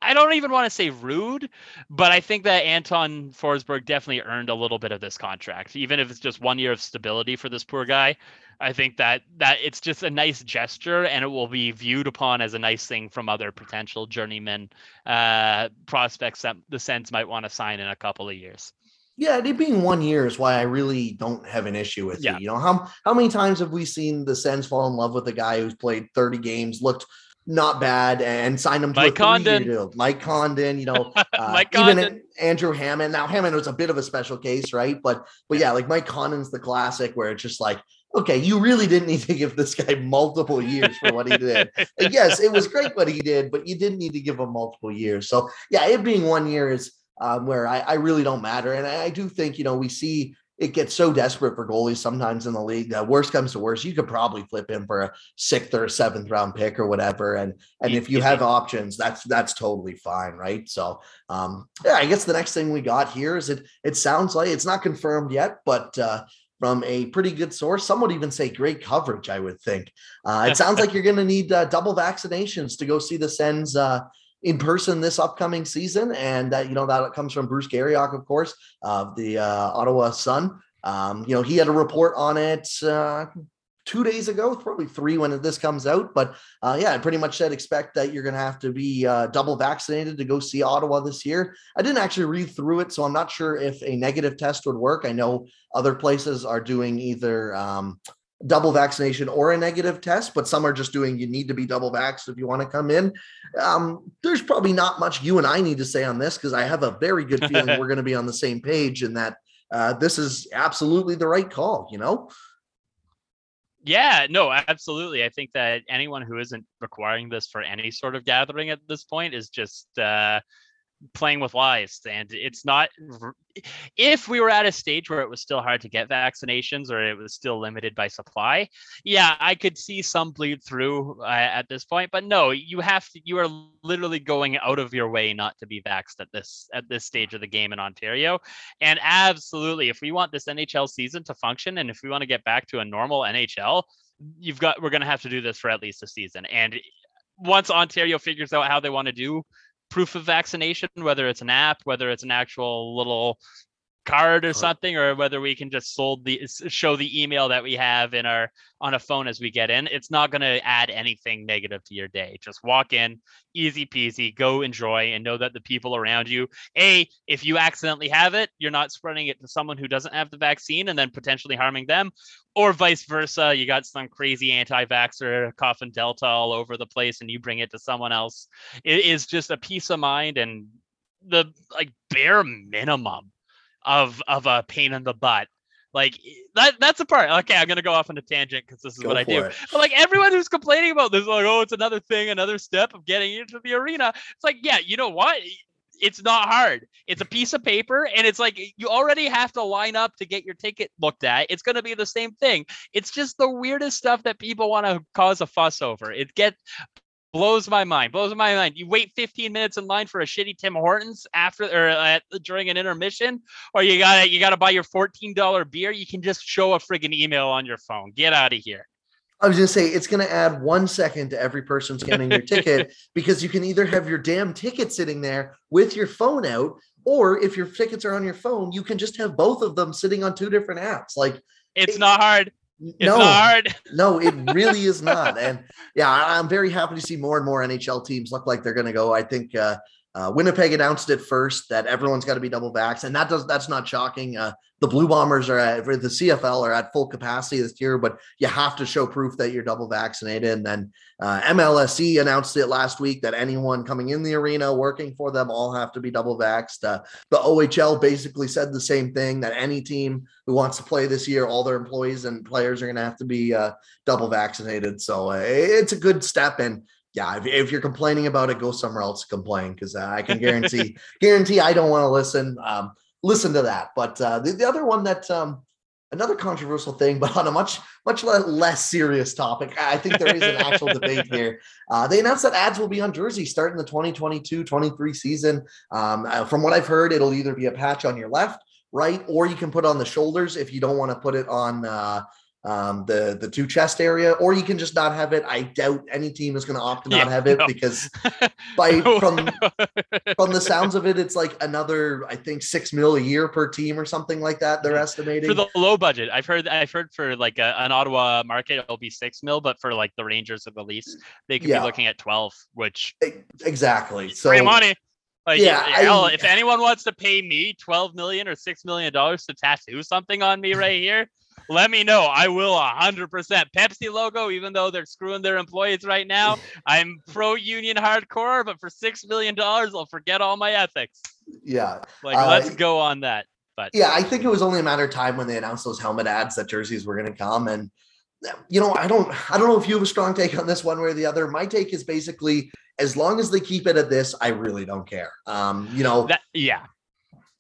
I don't even want to say rude, but I think that Anton Forsberg definitely earned a little bit of this contract, even if it's just one year of stability for this poor guy. I think that that it's just a nice gesture, and it will be viewed upon as a nice thing from other potential journeyman uh, prospects that the Sens might want to sign in a couple of years. Yeah, it being one year is why I really don't have an issue with yeah. it. You know, how how many times have we seen the Sens fall in love with a guy who's played 30 games, looked not bad and signed him to Mike a Condon. deal. Mike Condon, you know, uh, Mike even Andrew Hammond. Now Hammond was a bit of a special case, right? But but yeah, like Mike Condon's the classic where it's just like, okay, you really didn't need to give this guy multiple years for what he did. yes, it was great what he did, but you didn't need to give him multiple years. So yeah, it being one year is um, where I, I really don't matter, and I, I do think you know we see it gets so desperate for goalies sometimes in the league that worst comes to worst, you could probably flip him for a sixth or seventh round pick or whatever. And and if you have options, that's that's totally fine, right? So um yeah, I guess the next thing we got here is it it sounds like it's not confirmed yet, but uh from a pretty good source. Some would even say great coverage, I would think. Uh, it sounds like you're going to need uh, double vaccinations to go see the Sens uh, in person this upcoming season. And, uh, you know, that comes from Bruce Garrioch, of course, of the uh, Ottawa Sun. Um, you know, he had a report on it uh, two days ago, probably three when this comes out. But uh, yeah, I pretty much said expect that you're going to have to be uh, double vaccinated to go see Ottawa this year. I didn't actually read through it, so I'm not sure if a negative test would work. I know other places are doing either um, double vaccination or a negative test, but some are just doing you need to be double vaxxed if you want to come in. Um, there's probably not much you and I need to say on this because I have a very good feeling we're going to be on the same page and that uh, this is absolutely the right call, you know? Yeah, no, absolutely. I think that anyone who isn't requiring this for any sort of gathering at this point is just uh, playing with lies and it's not if we were at a stage where it was still hard to get vaccinations or it was still limited by supply yeah i could see some bleed through uh, at this point but no you have to you are literally going out of your way not to be vaxxed at this at this stage of the game in ontario and absolutely if we want this nhl season to function and if we want to get back to a normal nhl you've got we're going to have to do this for at least a season and once ontario figures out how they want to do proof of vaccination, whether it's an app, whether it's an actual little card or something or whether we can just sold the show the email that we have in our on a phone as we get in it's not going to add anything negative to your day. Just walk in easy peasy go enjoy and know that the people around you a if you accidentally have it you're not spreading it to someone who doesn't have the vaccine and then potentially harming them or vice versa you got some crazy anti-vaxxer coughing delta all over the place and you bring it to someone else. It is just a peace of mind and the like bare minimum of of a pain in the butt. Like that that's a part. Okay, I'm gonna go off on a tangent because this is go what I do. It. But like everyone who's complaining about this, like, oh, it's another thing, another step of getting into the arena. It's like, yeah, you know what? It's not hard. It's a piece of paper, and it's like you already have to line up to get your ticket looked at. It's gonna be the same thing. It's just the weirdest stuff that people want to cause a fuss over. It get blows my mind. Blows my mind. You wait 15 minutes in line for a shitty Tim Hortons after or uh, at, during an intermission, or you gotta you gotta buy your $14 beer. You can just show a friggin' email on your phone. Get out of here. I was gonna say it's gonna add one second to every person scanning your ticket because you can either have your damn ticket sitting there with your phone out, or if your tickets are on your phone, you can just have both of them sitting on two different apps. Like it's it, not hard. It's no, hard. no, it really is not. And yeah, I'm very happy to see more and more NHL teams look like they're going to go. I think uh, uh, Winnipeg announced it first that everyone's got to be double vax, and that does that's not shocking. Uh, the Blue Bombers are at the CFL are at full capacity this year, but you have to show proof that you're double vaccinated. And then uh, MLSE announced it last week that anyone coming in the arena working for them all have to be double vaxxed. Uh, the OHL basically said the same thing that any team who wants to play this year, all their employees and players are going to have to be uh, double vaccinated. So uh, it's a good step. And yeah, if, if, you're complaining about it, go somewhere else to complain because uh, I can guarantee guarantee I don't want to listen. Um, listen to that. But uh, the, the other one that um, another controversial thing, but on a much much less serious topic, I think there is an actual debate here. Uh, they announced that ads will be on jersey starting the 2022-23 season. Um, uh, from what I've heard, it'll either be a patch on your left, right, or you can put on the shoulders if you don't want to put it on uh, um, the the two chest area, or you can just not have it. I doubt any team is going to opt to not yeah, have it no. because by from from the sounds of it, it's like another I think six mil a year per team or something like that. They're estimating for the low budget. I've heard I've heard for like a, an Ottawa market it'll be six mil, but for like the Rangers of the Leafs, they could yeah. be looking at twelve, which exactly so free money. Like, yeah, hell, I, if anyone wants to pay me twelve million or six million dollars to tattoo something on me right here let me know. I will 100%. Pepsi logo, even though they're screwing their employees right now, I'm pro union hardcore, but for $6 million, I'll forget all my ethics. Yeah. Like, uh, let's go on that. But yeah, I think it was only a matter of time when they announced those helmet ads that jerseys were going to come. And, you know, I don't, I don't know if you have a strong take on this one way or the other. My take is basically as long as they keep it at this, I really don't care. Um, you know, that, yeah,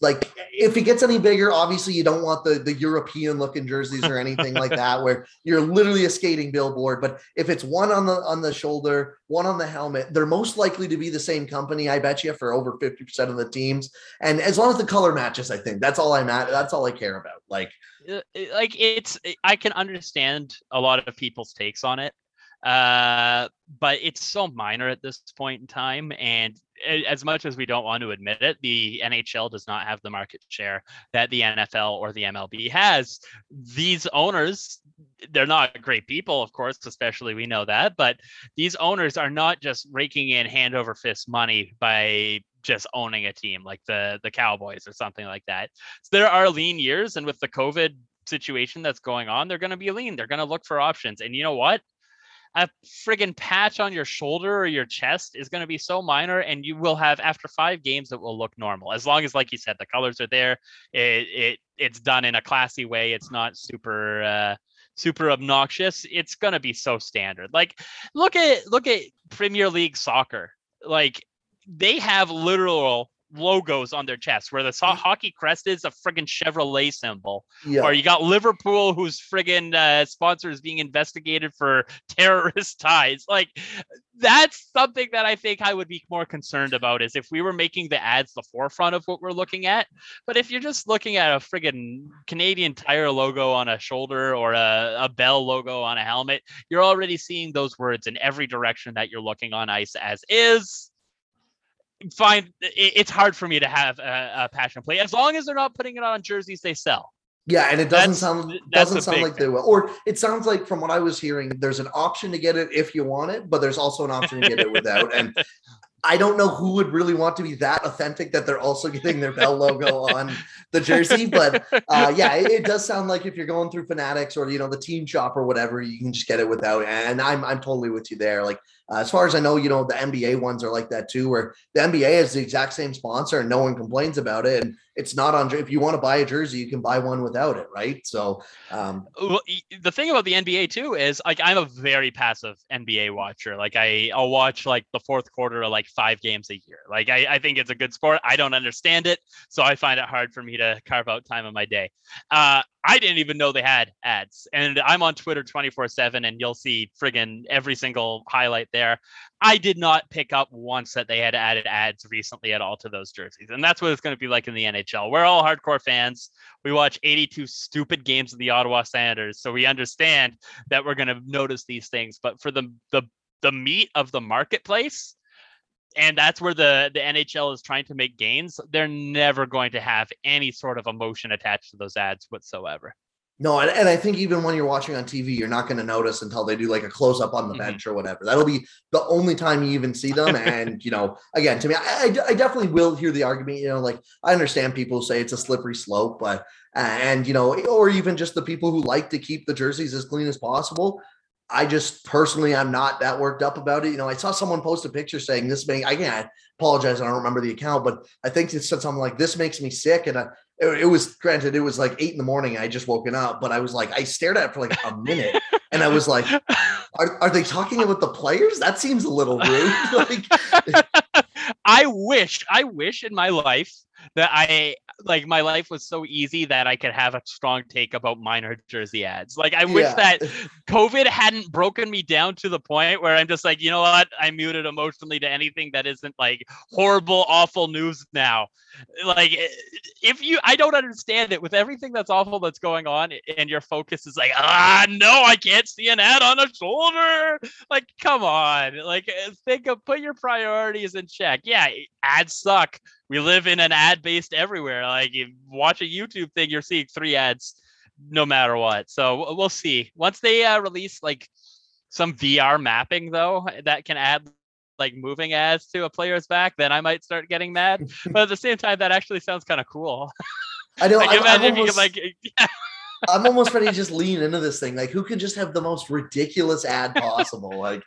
like if it gets any bigger obviously you don't want the the european looking jerseys or anything like that where you're literally a skating billboard but if it's one on the on the shoulder one on the helmet they're most likely to be the same company i bet you for over 50% of the teams. And as long as the color matches i think that's all i'm at that's all i care about. Like uh, like it's i can understand a lot of people's takes on it uh, but it's so minor at this point in time and as much as we don't want to admit it, the NHL does not have the market share that the NFL or the MLB has. These owners, they're not great people, of course, especially we know that, but these owners are not just raking in hand over fist money by just owning a team like the the Cowboys or something like that. So there are lean years, and with the COVID situation that's going on, they're going to be lean. They're going to look for options, and you know what? A friggin' patch on your shoulder or your chest is going to be so minor and you will have after five games that will look normal. As long as like you said the colors are there it, it it's done in a classy way it's not super uh super obnoxious it's going to be so standard. Like look at look at premier league soccer. Like they have literal logos on their chest where the so- hockey crest is a friggin' Chevrolet symbol. Yeah. Or you got Liverpool whose friggin' uh, sponsor is being investigated for terrorist ties. Like that's something that I think I would be more concerned about is if we were making the ads the forefront of what we're looking at. But if you're just looking at a friggin' Canadian tire logo on a shoulder or a, a Bell logo on a helmet, you're already seeing those words in every direction that you're looking on ice as is find it's hard for me to have a, a, passion play as long as they're not putting it on jerseys they sell. Yeah, and it doesn't that's, sound doesn't sound like thing. they will. Or it sounds like from what I was hearing, there's an option to get it if you want it, but there's also an option to get it without. And I don't know who would really want to be that authentic that they're also getting their Bell logo on the jersey. But uh, yeah, it, it, does sound like if you're going through Fanatics or you know the Team Shop or whatever, you can just get it without. And I'm I'm totally with you there. Like uh, as far as I know, you know, the NBA ones are like that too, where the NBA is the exact same sponsor and no one complains about it. And it's not on, if you want to buy a jersey, you can buy one without it. Right. So, um, well, the thing about the NBA too is like, I'm a very passive NBA watcher. Like I, I'll watch like the fourth quarter of like five games a year. Like I, I think it's a good sport. I don't understand it. So I find it hard for me to carve out time in my day. Uh, I didn't even know they had ads. And I'm on Twitter 24 7, and you'll see friggin' every single highlight there. I did not pick up once that they had added ads recently at all to those jerseys. And that's what it's going to be like in the NHL. We're all hardcore fans. We watch 82 stupid games of the Ottawa Senators. So we understand that we're going to notice these things. But for the, the, the meat of the marketplace, and that's where the the NHL is trying to make gains. They're never going to have any sort of emotion attached to those ads whatsoever. No, and, and I think even when you're watching on TV, you're not going to notice until they do like a close up on the mm-hmm. bench or whatever. That'll be the only time you even see them. and you know, again, to me, I, I, definitely will hear the argument. You know, like I understand people say it's a slippery slope, but and you know, or even just the people who like to keep the jerseys as clean as possible. I just personally, I'm not that worked up about it. You know, I saw someone post a picture saying this may, I can't apologize. I don't remember the account, but I think it said something like this makes me sick. And I, it, it, was granted, it was like eight in the morning. I just woken up, but I was like, I stared at it for like a minute and I was like, are, are they talking about the players? That seems a little rude. like, I wish, I wish in my life that I like my life was so easy that I could have a strong take about minor jersey ads. Like I wish yeah. that COVID hadn't broken me down to the point where I'm just like, you know what? I muted emotionally to anything that isn't like horrible, awful news now. Like eh, if you I don't understand it with everything that's awful that's going on and your focus is like, ah no, I can't see an ad on a shoulder. Like, come on. Like eh, think of put your priorities in check. Yeah, ads suck we live in an ad based everywhere. Like you watch a YouTube thing, you're seeing three ads no matter what. So we'll see. Once they uh, release like some VR mapping though, that can add like moving ads to a player's back, then I might start getting mad. but at the same time, that actually sounds kind of cool. I know. I I'm, I'm almost, like. Yeah. I'm almost ready to just lean into this thing. Like, who can just have the most ridiculous ad possible? Like,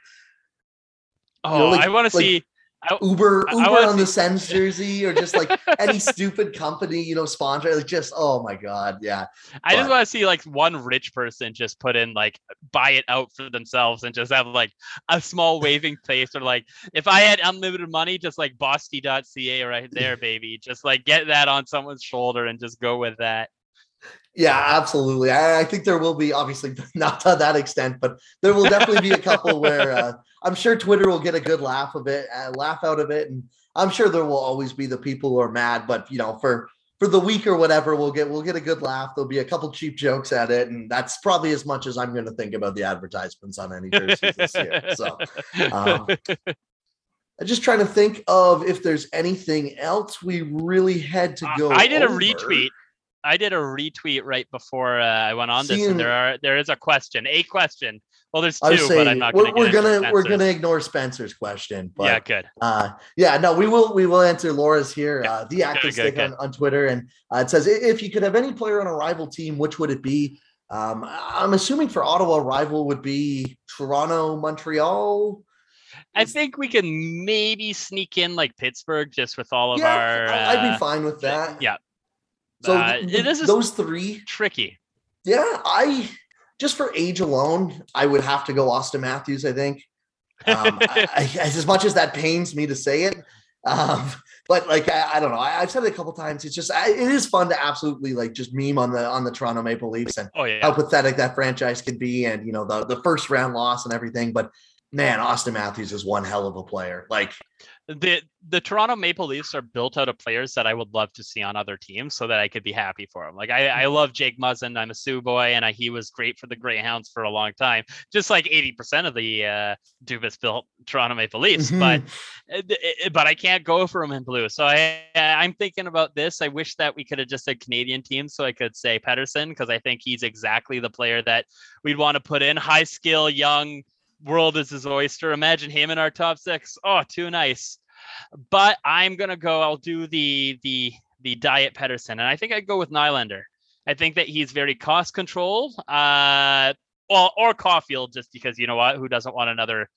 oh, you know, like, I want to like, see I, Uber Uber on the Sens jersey or just like any stupid company, you know, sponsor. Like just oh my god, yeah. I but, just want to see like one rich person just put in like buy it out for themselves and just have like a small waving place or like if I had unlimited money, just like bosty.ca right there, baby. Just like get that on someone's shoulder and just go with that. Yeah, absolutely. I, I, think there will be obviously not to that extent, but there will definitely be a couple where uh, I'm sure Twitter will get a good laugh of it, uh, laugh out of it, and I'm sure there will always be the people who are mad. But you know, for for the week or whatever, we'll get we'll get a good laugh. There'll be a couple cheap jokes at it, and that's probably as much as I'm going to think about the advertisements on any jerseys this year. So. Um, I'm just trying to think of if there's anything else we really had to go. I did over. a retweet. I did a retweet right before uh, I went on this, Seeing- and there are there is a question, a question. Well, there's two, but I'm not we're, gonna. we're gonna we're gonna ignore Spencer's question, but yeah, good. uh, yeah, no, we will we will answer Laura's here. Yeah, Uh, the active stick good. on, on Twitter, and uh, it says if you could have any player on a rival team, which would it be? Um, I'm assuming for Ottawa, rival would be Toronto, Montreal. I think we can maybe sneak in like Pittsburgh just with all of yeah, our. I'd uh, be fine with that. Yeah, So Uh, th- it is those three, tricky. yeah, I just for age alone, I would have to go Auston Matthews. I think. Um, I, I, as much as that pains me to say it, um, but like I, I don't know, I, I've said it a couple times. It's just I, it is fun to absolutely like just meme on the on the Toronto Maple Leafs and Oh yeah. how pathetic that franchise can be, and you know the the first round loss and everything. But man, Auston Matthews is one hell of a player. Like the the Toronto Maple Leafs are built out of players that I would love to see on other teams so that I could be happy for them. Like I, I love Jake Muzzin. I'm a Soo boy, and I, he was great for the Greyhounds for a long time, just like 80% of the uh, Dubas built Toronto Maple Leafs. But uh, uh, but I can't go for him in blue. So I I'm thinking about this. I wish that we could have just said Canadian team so I could say Pettersson because I think he's exactly the player that we'd want to put in. High skill, young, world is his oyster. Imagine him in our top six. Oh, too nice. But I'm gonna go. I'll do the the the diet Pettersson, and I think I'd go with Nylander. I think that he's very cost controlled. Uh, well, or Caufield, just because you know what? Who doesn't want another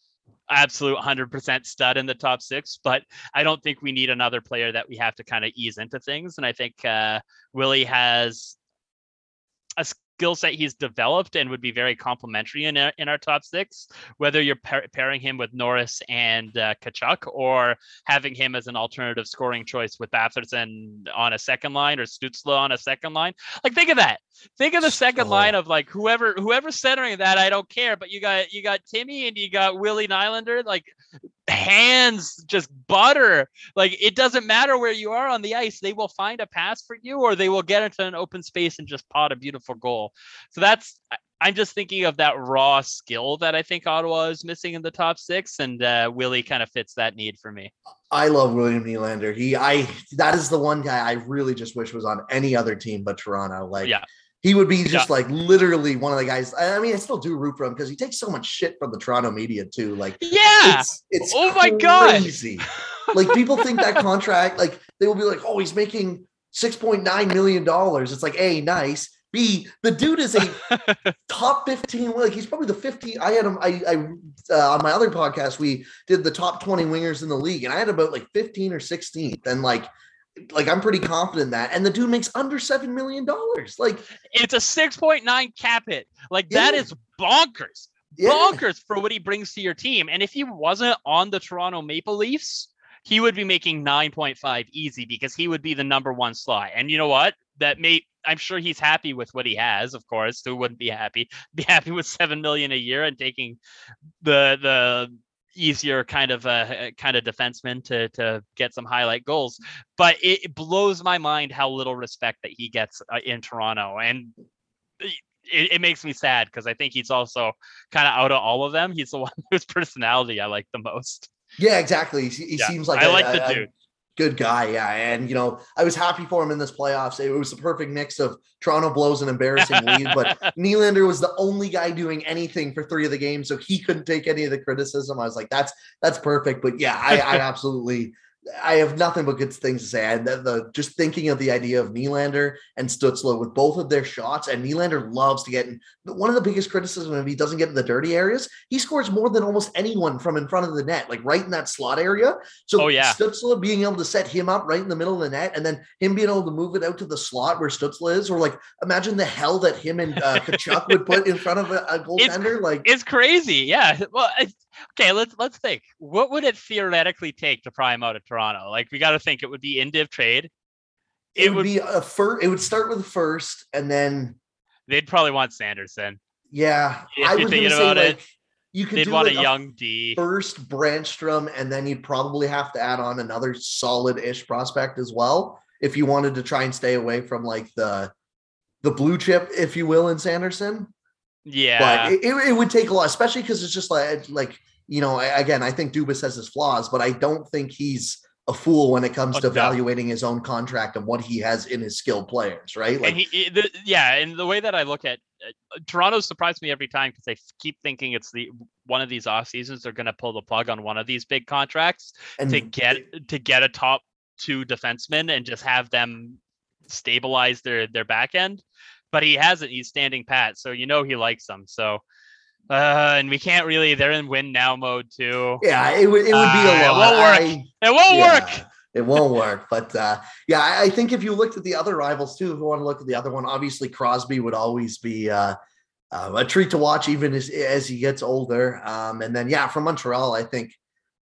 absolute 100% stud in the top six? But I don't think we need another player that we have to kind of ease into things. And I think uh, Willie has a skill set he's developed and would be very complementary in our, in our top six. Whether you're pair- pairing him with Norris and uh, Tkachuk or having him as an alternative scoring choice with Batherson on a second line or Stützle on a second line. Like think of that. Think of the second Oh. line of like whoever whoever's centering that. I don't care. But you got you got Timmy and you got Willie Nylander. Like hands just butter. Like it doesn't matter where you are on the ice. They will find a pass for you or they will get into an open space and just pot a beautiful goal. So that's I'm just thinking of that raw skill that I think Ottawa is missing in the top six, and uh, Willie kind of fits that need for me. I love William Nylander. He, I, that is the one guy I really just wish was on any other team but Toronto. Like, Yeah. He would be just like literally one of the guys. I mean, I still do root for him because he takes so much shit from the Toronto media too. Like, Yeah. it's, it's Oh my God. like, people think that contract, like, they will be like, oh, he's making six point nine million dollars. It's like, a nice. B, the dude is a top 15 like he's probably the 50. i had him i i uh, on my other podcast we did the top 20 wingers in the league and i had about like 15 or 16th and like like i'm pretty confident in that and the dude makes under seven million dollars like It's a 6.9 cap hit. Like that Yeah. is bonkers. yeah Bonkers for what he brings to your team. And if he wasn't on the Toronto Maple Leafs, he would be making 9.5 easy because he would be the number one slot. And you know what? That may I'm sure he's happy with what he has, of course. Who wouldn't be happy? Be happy with seven million a year and taking the the easier kind of a kind of defenseman to to get some highlight goals. But it, it blows my mind how little respect that he gets uh, in Toronto, and it, it makes me sad because I think he's also kind of out of all of them. He's the one whose personality I like the most. yeah exactly he, he Yeah, seems like I a- like the a dude. Good guy yeah and you know i was happy for him in this playoffs it was the perfect mix of toronto blows an embarrassing lead but Nylander was the only guy doing anything for three of the games, so he couldn't take any of the criticism. I was like, "That's that's perfect." But yeah, I, I absolutely, I have nothing but good things to say. And the, the just thinking of the idea of Nylander and Stützle with both of their shots, and Nylander loves to get in. One of the biggest criticism if he doesn't get in the dirty areas, he scores more than almost anyone from in front of the net, like right in that slot area. So Oh, yeah. Stützle being able to set him up right in the middle of the net, and then him being able to move it out to the slot where Stützle is, or like imagine the hell that him and uh, Tkachuk would put in front of a, a goaltender. like, It's crazy, yeah. Well, I- okay, let's let's think. What would it theoretically take to pry him out of Toronto? Like we got to think it would be in div trade. it, would, be a first. It would start with first, and then They'd probably want Sanderson. yeah, If I you're thinking about it, like you could want like a young D. first Brännström, and then you'd probably have to add on another solid-ish prospect as well if you wanted to try and stay away from like the the blue chip, if you will, in Sanderson. Yeah. But it, it, would take a lot, especially because it's just like like you know, again, I think Dubas has his flaws, but I don't think he's a fool when it comes Oh, to evaluating his own contract and what he has in his skilled players, right? Like, and he, he- the, yeah, and the way that I look at uh, Toronto surprised me every time because they keep thinking it's the one of these off seasons they're going to pull the plug on one of these big contracts and to get to get a top two defenseman and just have them stabilize their their back end. But he hasn't. He's standing pat, so you know he likes them. So, uh, and we can't really. They're in win now mode too. yeah, it would it would be Uh, a it lot. won't work. I- It won't work. It won't work. But uh, yeah, I, I think if you looked at the other rivals too, if you want to look at the other one, obviously Crosby would always be uh, uh, a treat to watch, even as as he gets older. Um, and then yeah, from Montreal, I think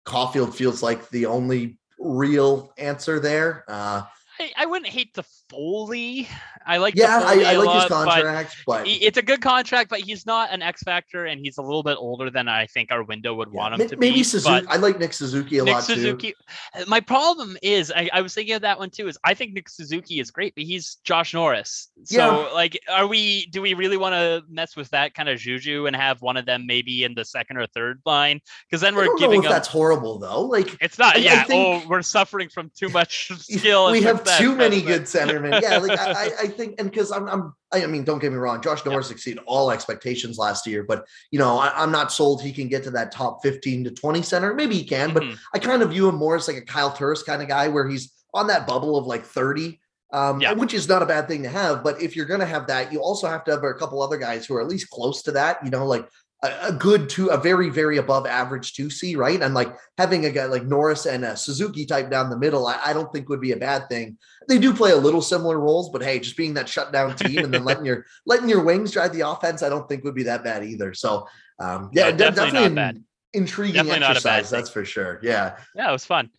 Caufield feels like the only real answer there. Uh, I, I wouldn't hate the Foley. I like. yeah, I, I like his lot, but contract, but it's a good contract, but he's not an X factor, and he's a little bit older than I think our window would yeah, want him to maybe be. Suzuki. I like Nick Suzuki a Nick lot too. Suzuki. uh, My problem is, I, I was thinking of that one too. Is I think Nick Suzuki is great, but he's Josh Norris. So, Yeah. like, are we? Do we really want to mess with that kind of juju and have one of them maybe in the second or third line? Because then we're don't know giving if them. that's horrible though. Like It's not. I- I think- oh, we're suffering from too much skill. we have too many good centermen. Yeah, like I, I think, and because I'm, I'm, I mean, don't get me wrong, Josh Norris exceeded all expectations last year, but you know, I, I'm not sold he can get to that top 15 to 20 center. Maybe he can, but Mhm. I kind of view him more as like a Kyle Turris kind of guy, where he's on that bubble of like 30. Um, Yeah. which is not a bad thing to have, but if you're going to have that, you also have to have a couple other guys who are at least close to that. You know, like a, good two, a very, very above average two C, right? And like having a guy like Norris and a Suzuki type down the middle, I, I don't think would be a bad thing. They do play a little similar roles, but hey, just being that shutdown team and then letting your letting your wings drive the offense, I don't think would be that bad either. So, um, yeah, No, definitely definitely, not bad. intriguing Definitely not a bad exercise. That's for sure. Yeah. Yeah, it was fun.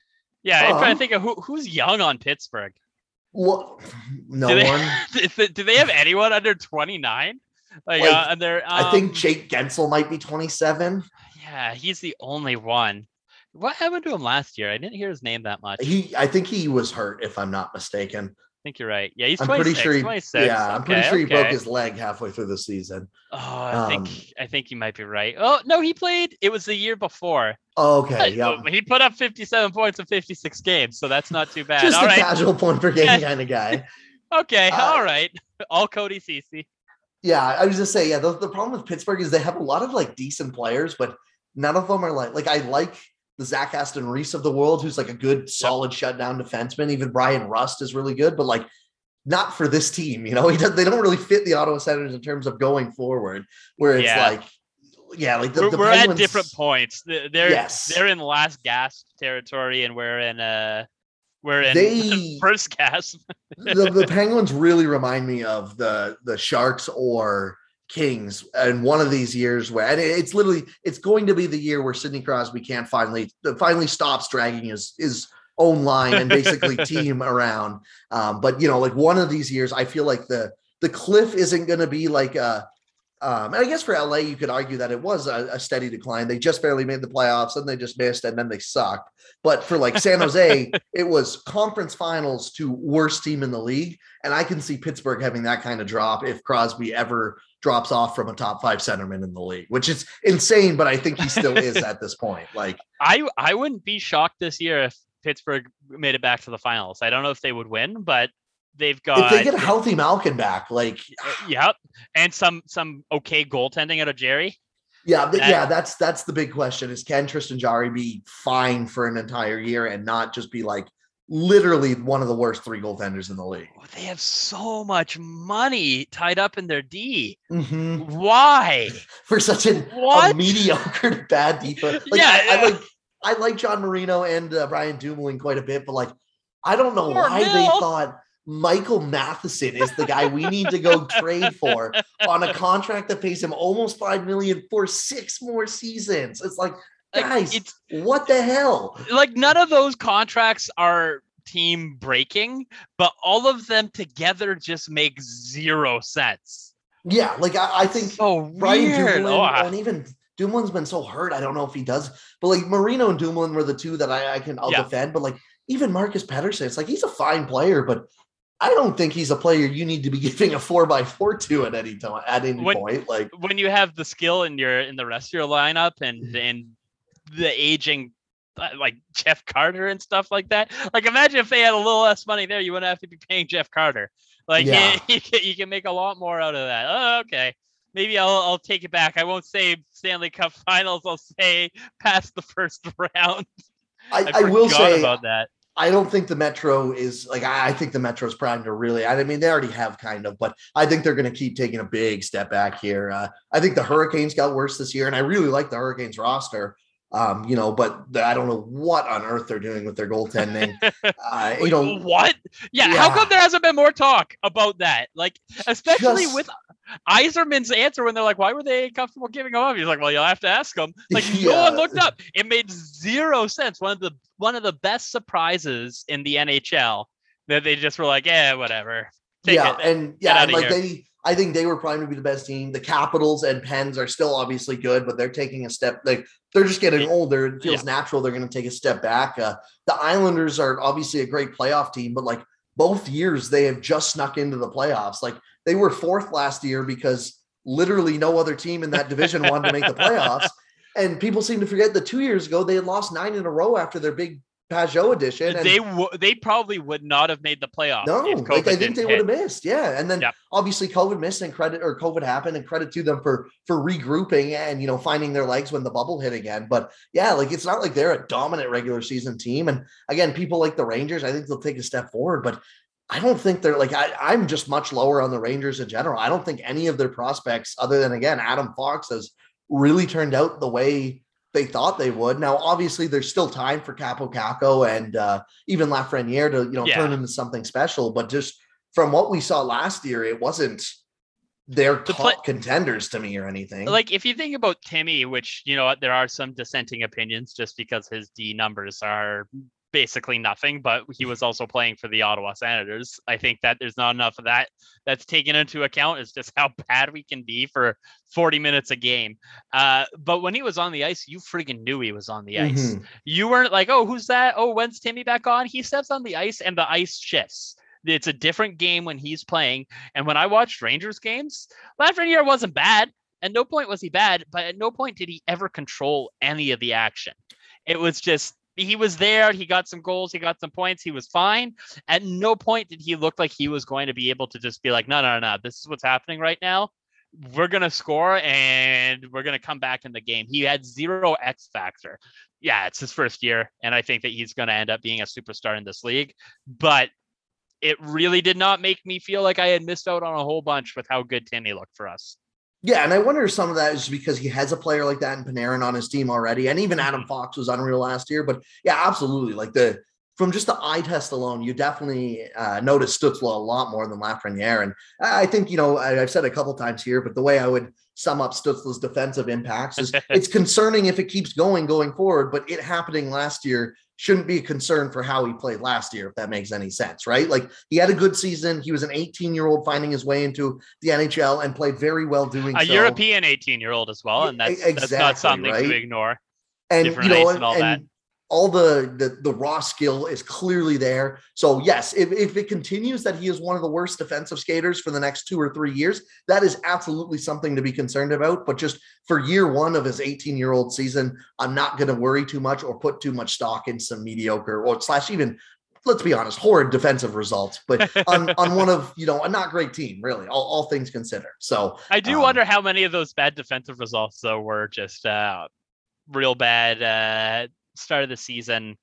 Yeah, I'm trying Um, to think of who who's young on Pittsburgh. Well, no Do they- one. do they have anyone under 29? Like, Like, uh, and they're, I think um, Jake Guentzel might be 27. yeah, he's the only one. What happened to him last year? I didn't hear his name that much. I He, I think he was hurt, if I'm not mistaken. I think you're right. Yeah, he's I'm 26. pretty sure he, 26. yeah, I'm pretty Okay, sure he broke his leg halfway through the season. Oh, I think um, I think you might be right. Oh no, he played. It was the year before. Okay, yeah, He put up 57 points in 56 games, so that's not too bad. just All a right. casual point per game Yeah. kind of guy. Okay. Uh, all right. All Cody Ceci. Yeah, I was just saying, yeah, the, the problem with Pittsburgh is they have a lot of like decent players, but none of them are like like I like the Zach Aston Reese of the world, who's like a good, solid shutdown defenseman. Even Bryan Rust is really good, but like not for this team. You know, he does, they don't really fit the Ottawa Senators in terms of going forward. Where it's Yeah. like, yeah, like the, we're the we're Penguins, at different points. They're Yes. they're in last gasp territory, and we're in uh we're in They- first gasp. the, the Penguins really remind me of the the Sharks or Kings and one of these years where and it's literally it's going to be the year where Sidney Crosby can't finally finally stops dragging his his own line and basically team around. Um, but you know, like one of these years, I feel like the the cliff isn't going to be like a. Um, and I guess for LA, you could argue that it was a, a steady decline. They just barely made the playoffs, and they just missed, and then they sucked. But for like San Jose, it was conference finals to worst team in the league. And I can see Pittsburgh having that kind of drop if Crosby ever drops off from a top five centerman in the league, which is insane, but I think he still is at this point. Like, I I wouldn't be shocked this year if Pittsburgh made it back to the finals. I don't know if they would win, but they've got if they get a healthy Malkin back, like, yep, and some some okay goaltending out of Jarry. yeah, That- yeah, that's that's the big question: is can Tristan Jarry be fine for an entire year and not just be like literally one of the worst three goaltenders in the league? They have so much money tied up in their D. Mhm. Why? For such an a mediocre bad defense. Like, Yeah, I, I like I like John Marino and uh, Brian Dumoulin quite a bit, but like I don't know Poor why they thought Michael Matheson is the guy we need to go trade for on a contract that pays him almost five million for six more seasons. It's like, Like, guys, it's what the hell? like none of those contracts are team breaking, but all of them together just make zero sense. Yeah, like I, I think so. Dumoulin Oh, and even Dumoulin's been so hurt. I don't know if he does, but like Marino and Dumoulin were the two that I, I can I'll Yeah. defend. But like even Marcus Pettersson, it's like he's a fine player, but I don't think he's a player you need to be giving a four by four to at any time at any When- point. Like when you have the skill in your in the rest of your lineup and Mm-hmm. and the aging uh, like Jeff Carter and stuff like that. Like imagine if they had a little less money there, you wouldn't have to be paying Jeff Carter. Like yeah. you, you, can, you can make a lot more out of that. Oh, okay. Maybe I'll I'll take it back. I won't say Stanley Cup Finals. I'll say past the first round. I, I, I will say about that. I don't think the Metro is like I, think the Metro's primed to really. I mean, they already have kind of, but I think they're going to keep taking a big step back here. Uh, I think the Hurricanes got worse this year, and I really like the Hurricanes roster. Um, you know, but the, I don't know what on earth they're doing with their goaltending. Uh, you know what? Yeah, yeah, how come there hasn't been more talk about that? Like, especially Just, with Yzerman's answer when they're like, "Why were they comfortable giving him up?" He's like, "Well, you'll have to ask them." Like, yeah. no one looked up. It made zero sense. One of the one of the best surprises in the NHL that they just were like, "Yeah, whatever." Take yeah, it. and yeah, and like here. they I think they were primed to be the best team. The Capitals and Pens are still obviously good, but they're taking a step. Like they're just getting older. It feels yeah. natural. They're going to take a step back. Uh, the Islanders are obviously a great playoff team, but like both years they have just snuck into the playoffs. Like they were fourth last year because literally no other team in that division wanted to make the playoffs. And people seem to forget that two years ago they had lost nine in a row after their big Pageau edition. they w- they probably would not have made the playoffs. No, like I think they would have missed. Yeah, and then yep. obviously COVID missed and credit or COVID happened and credit to them for for regrouping and you know finding their legs when the bubble hit again. But yeah, like it's not like they're a dominant regular season team. And again, people like the Rangers, I think they'll take a step forward, but. I don't think they're like I, I'm just much lower on the Rangers in general. I don't think any of their prospects, other than again Adam Fox, has really turned out the way they thought they would. Now, obviously, there's still time for Kaapo Kakko and uh, even Lafreniere to you know yeah. turn into something special. But just from what we saw last year, it wasn't their top play- contenders to me or anything. Like if you think about Timmy, which you know there are some dissenting opinions, just because his D numbers are basically nothing, but he was also playing for the Ottawa Senators. I think that there's not enough of that that's taken into account. It's just how bad we can be for 40 minutes a game. Uh, but when he was on the ice, you freaking knew he was on the ice. Mm-hmm. You weren't like, oh, who's that? Oh, when's Timmy back on? He steps on the ice and the ice shifts. It's a different game when he's playing. And when I watched Rangers games, Lafreniere wasn't bad. At no point was he bad, but at no point did he ever control any of the action. It was just he was there. He got some goals. He got some points. He was fine. At no point did he look like he was going to be able to just be like, no, no, no, no, this is what's happening right now. We're going to score and we're going to come back in the game. He had zero X factor. Yeah, it's his first year. And I think that he's going to end up being a superstar in this league. But it really did not make me feel like I had missed out on a whole bunch with how good Timmy looked for us. Yeah, and I wonder if some of that is because he has a player like that in Panarin on his team already, and even Adam mm-hmm. Fox was unreal last year. But yeah, absolutely. Like the from just the eye test alone, you definitely uh, notice Stützle a lot more than Lafreniere. And I think you know I, have said a couple times here, but the way I would sum up Stützle's defensive impacts is it's concerning if it keeps going going forward, but it happening last year shouldn't be a concern for how he played last year, if that makes any sense, right? Like he had a good season. He was an 18 year old finding his way into the NHL and played very well doing a so. European 18 year old as well. And that's, exactly, that's not something right? to ignore. And, Different you know, and, and, and all the, the the raw skill is clearly there. So yes, if, if it continues that he is one of the worst defensive skaters for the next two or three years, that is absolutely something to be concerned about. But just for year one of his 18 year old season, I'm not going to worry too much or put too much stock in some mediocre or slash even let's be honest, horrid defensive results, but on, on one of, you know, a not great team, really, all, all things considered. So I do um, wonder how many of those bad defensive results, though, were just uh, real bad uh, start of the season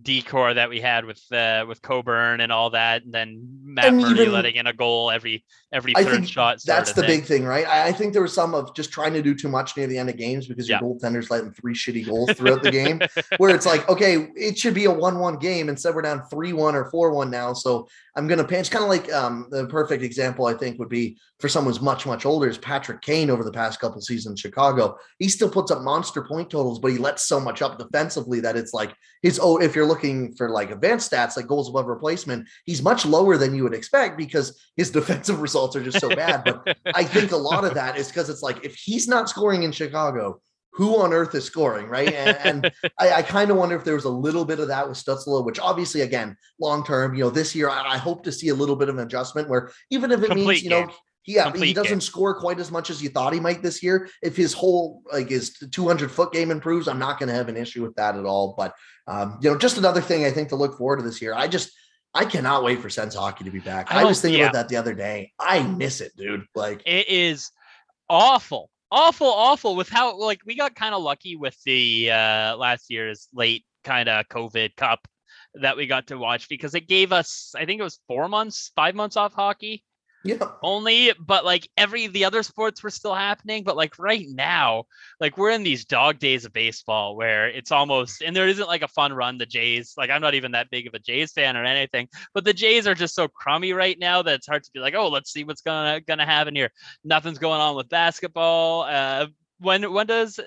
decor that we had with uh, with Coburn and all that, and then Matt and Murray even, letting in a goal every every third shot. That's the big thing, right? I, I, think there was some of just trying to do too much near the end of games because your yeah. goaltender's letting three shitty goals throughout the game, where it's like, okay, it should be a one-one game. Instead, we're down three-one or four-one now. So I'm gonna. It's kind of like um, the perfect example I think would be for someone who's much much older is Patrick Kane over the past couple seasons in Chicago. He still puts up monster point totals, but he lets so much up defensively that it's like his oh if you're looking for like advanced stats like goals above replacement, he's much lower than you would expect because his defensive results are just so bad. But I think a lot of that is because it's like if he's not scoring in Chicago, who on earth is scoring, right? And, and I, I kind of wonder if there was a little bit of that with Stützle, which obviously, again, long term, you know, this year I, I, hope to see a little bit of an adjustment where even if it Complete means, you know, Yeah, Complete he doesn't game. score quite as much as you thought he might this year. If his whole like his 200 foot game improves, I'm not going to have an issue with that at all. But um, you know, just another thing I think to look forward to this year. I just I cannot wait for Sens hockey to be back. I, I was thinking yeah. about that the other day. I miss it, dude. Like it is awful, awful, awful. With how like we got kind of lucky with the uh last year's late kind of COVID Cup that we got to watch because it gave us, I think it was four months, five months off hockey. Yeah. Only, but like every the other sports were still happening. But like right now, like we're in these dog days of baseball where it's almost and there isn't like a fun run. The Jays, like I'm not even that big of a Jays fan or anything, but the Jays are just so crummy right now that it's hard to be like, oh, let's see what's gonna gonna happen here. Nothing's going on with basketball. Uh, when when does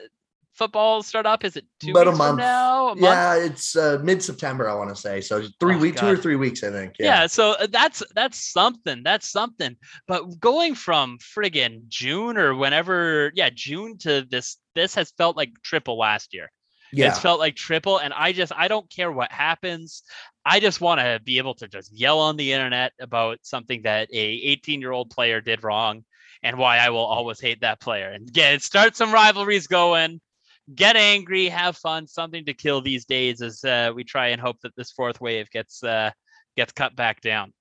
football start up? Is it two About weeks a month. now? A yeah, it's uh, mid September. I want to say so. Three oh, weeks, two or three weeks, I think. Yeah. yeah. So uh, that's that's something. That's something. But going from friggin' June or whenever, yeah, June to this, this has felt like triple last year. Yeah. It's felt like triple, and I just I don't care what happens. I just want to be able to just yell on the internet about something that a 18 year old player did wrong and why I will always hate that player and get start some rivalries going get angry, have fun, something to kill these days as uh, we try and hope that this fourth wave gets uh, gets cut back down.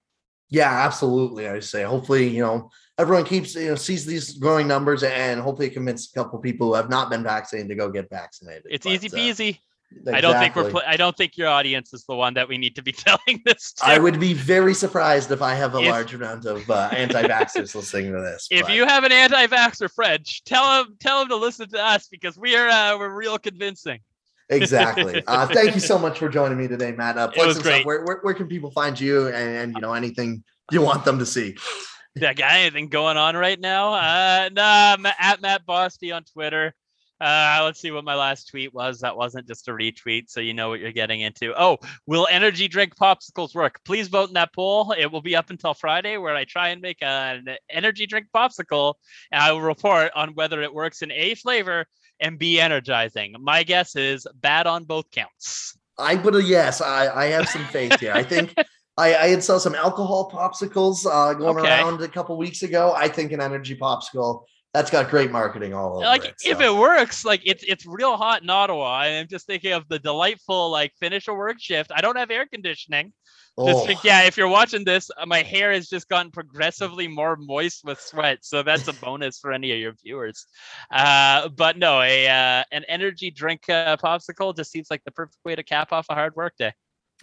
Yeah, absolutely. I say hopefully, you know, everyone keeps you know sees these growing numbers and hopefully convince a couple people who have not been vaccinated to go get vaccinated. It's but, easy uh, peasy. Uh, Exactly. I don't think we're. Pl- I don't think your audience is the one that we need to be telling this. To. I would be very surprised if I have a if, large amount of uh, anti-vaxxers listening to this. If but. you have an anti-vaxxer friend, tell him tell him to listen to us because we are uh, we're real convincing. Exactly. Uh, thank you so much for joining me today, Matt. Uh, it was great. Where, where, where, can people find you and, and, you know anything you want them to see? Yeah, got anything going on right now? Uh, nah, at Matt Bosty on Twitter. Uh, let's see what my last tweet was. That wasn't just a retweet, so you know what you're getting into. Oh, will energy drink popsicles work? Please vote in that poll. It will be up until Friday, where I try and make an energy drink popsicle, and I will report on whether it works in A flavor and B energizing. My guess is bad on both counts. I would yes, I, I have some faith here. I think I, I had saw some alcohol popsicles uh, going okay. around a couple weeks ago. I think an energy popsicle that's got great marketing all over like it, if so. it works like it's it's real hot in ottawa i'm just thinking of the delightful like finish a work shift i don't have air conditioning oh. just yeah if you're watching this uh, my hair has just gotten progressively more moist with sweat so that's a bonus for any of your viewers uh, but no a uh, an energy drink uh, popsicle just seems like the perfect way to cap off a hard work day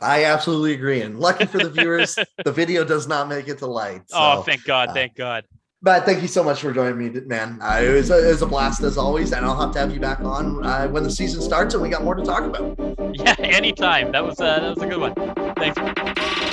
I absolutely agree. And lucky for the viewers, the video does not make it to light. So, oh, thank God. Uh, thank God. But thank you so much for joining me, man. Uh, it, was a, it was a blast as always, and I'll have to have you back on uh, when the season starts and we got more to talk about. Yeah, anytime. That was uh, that was a good one. Thanks.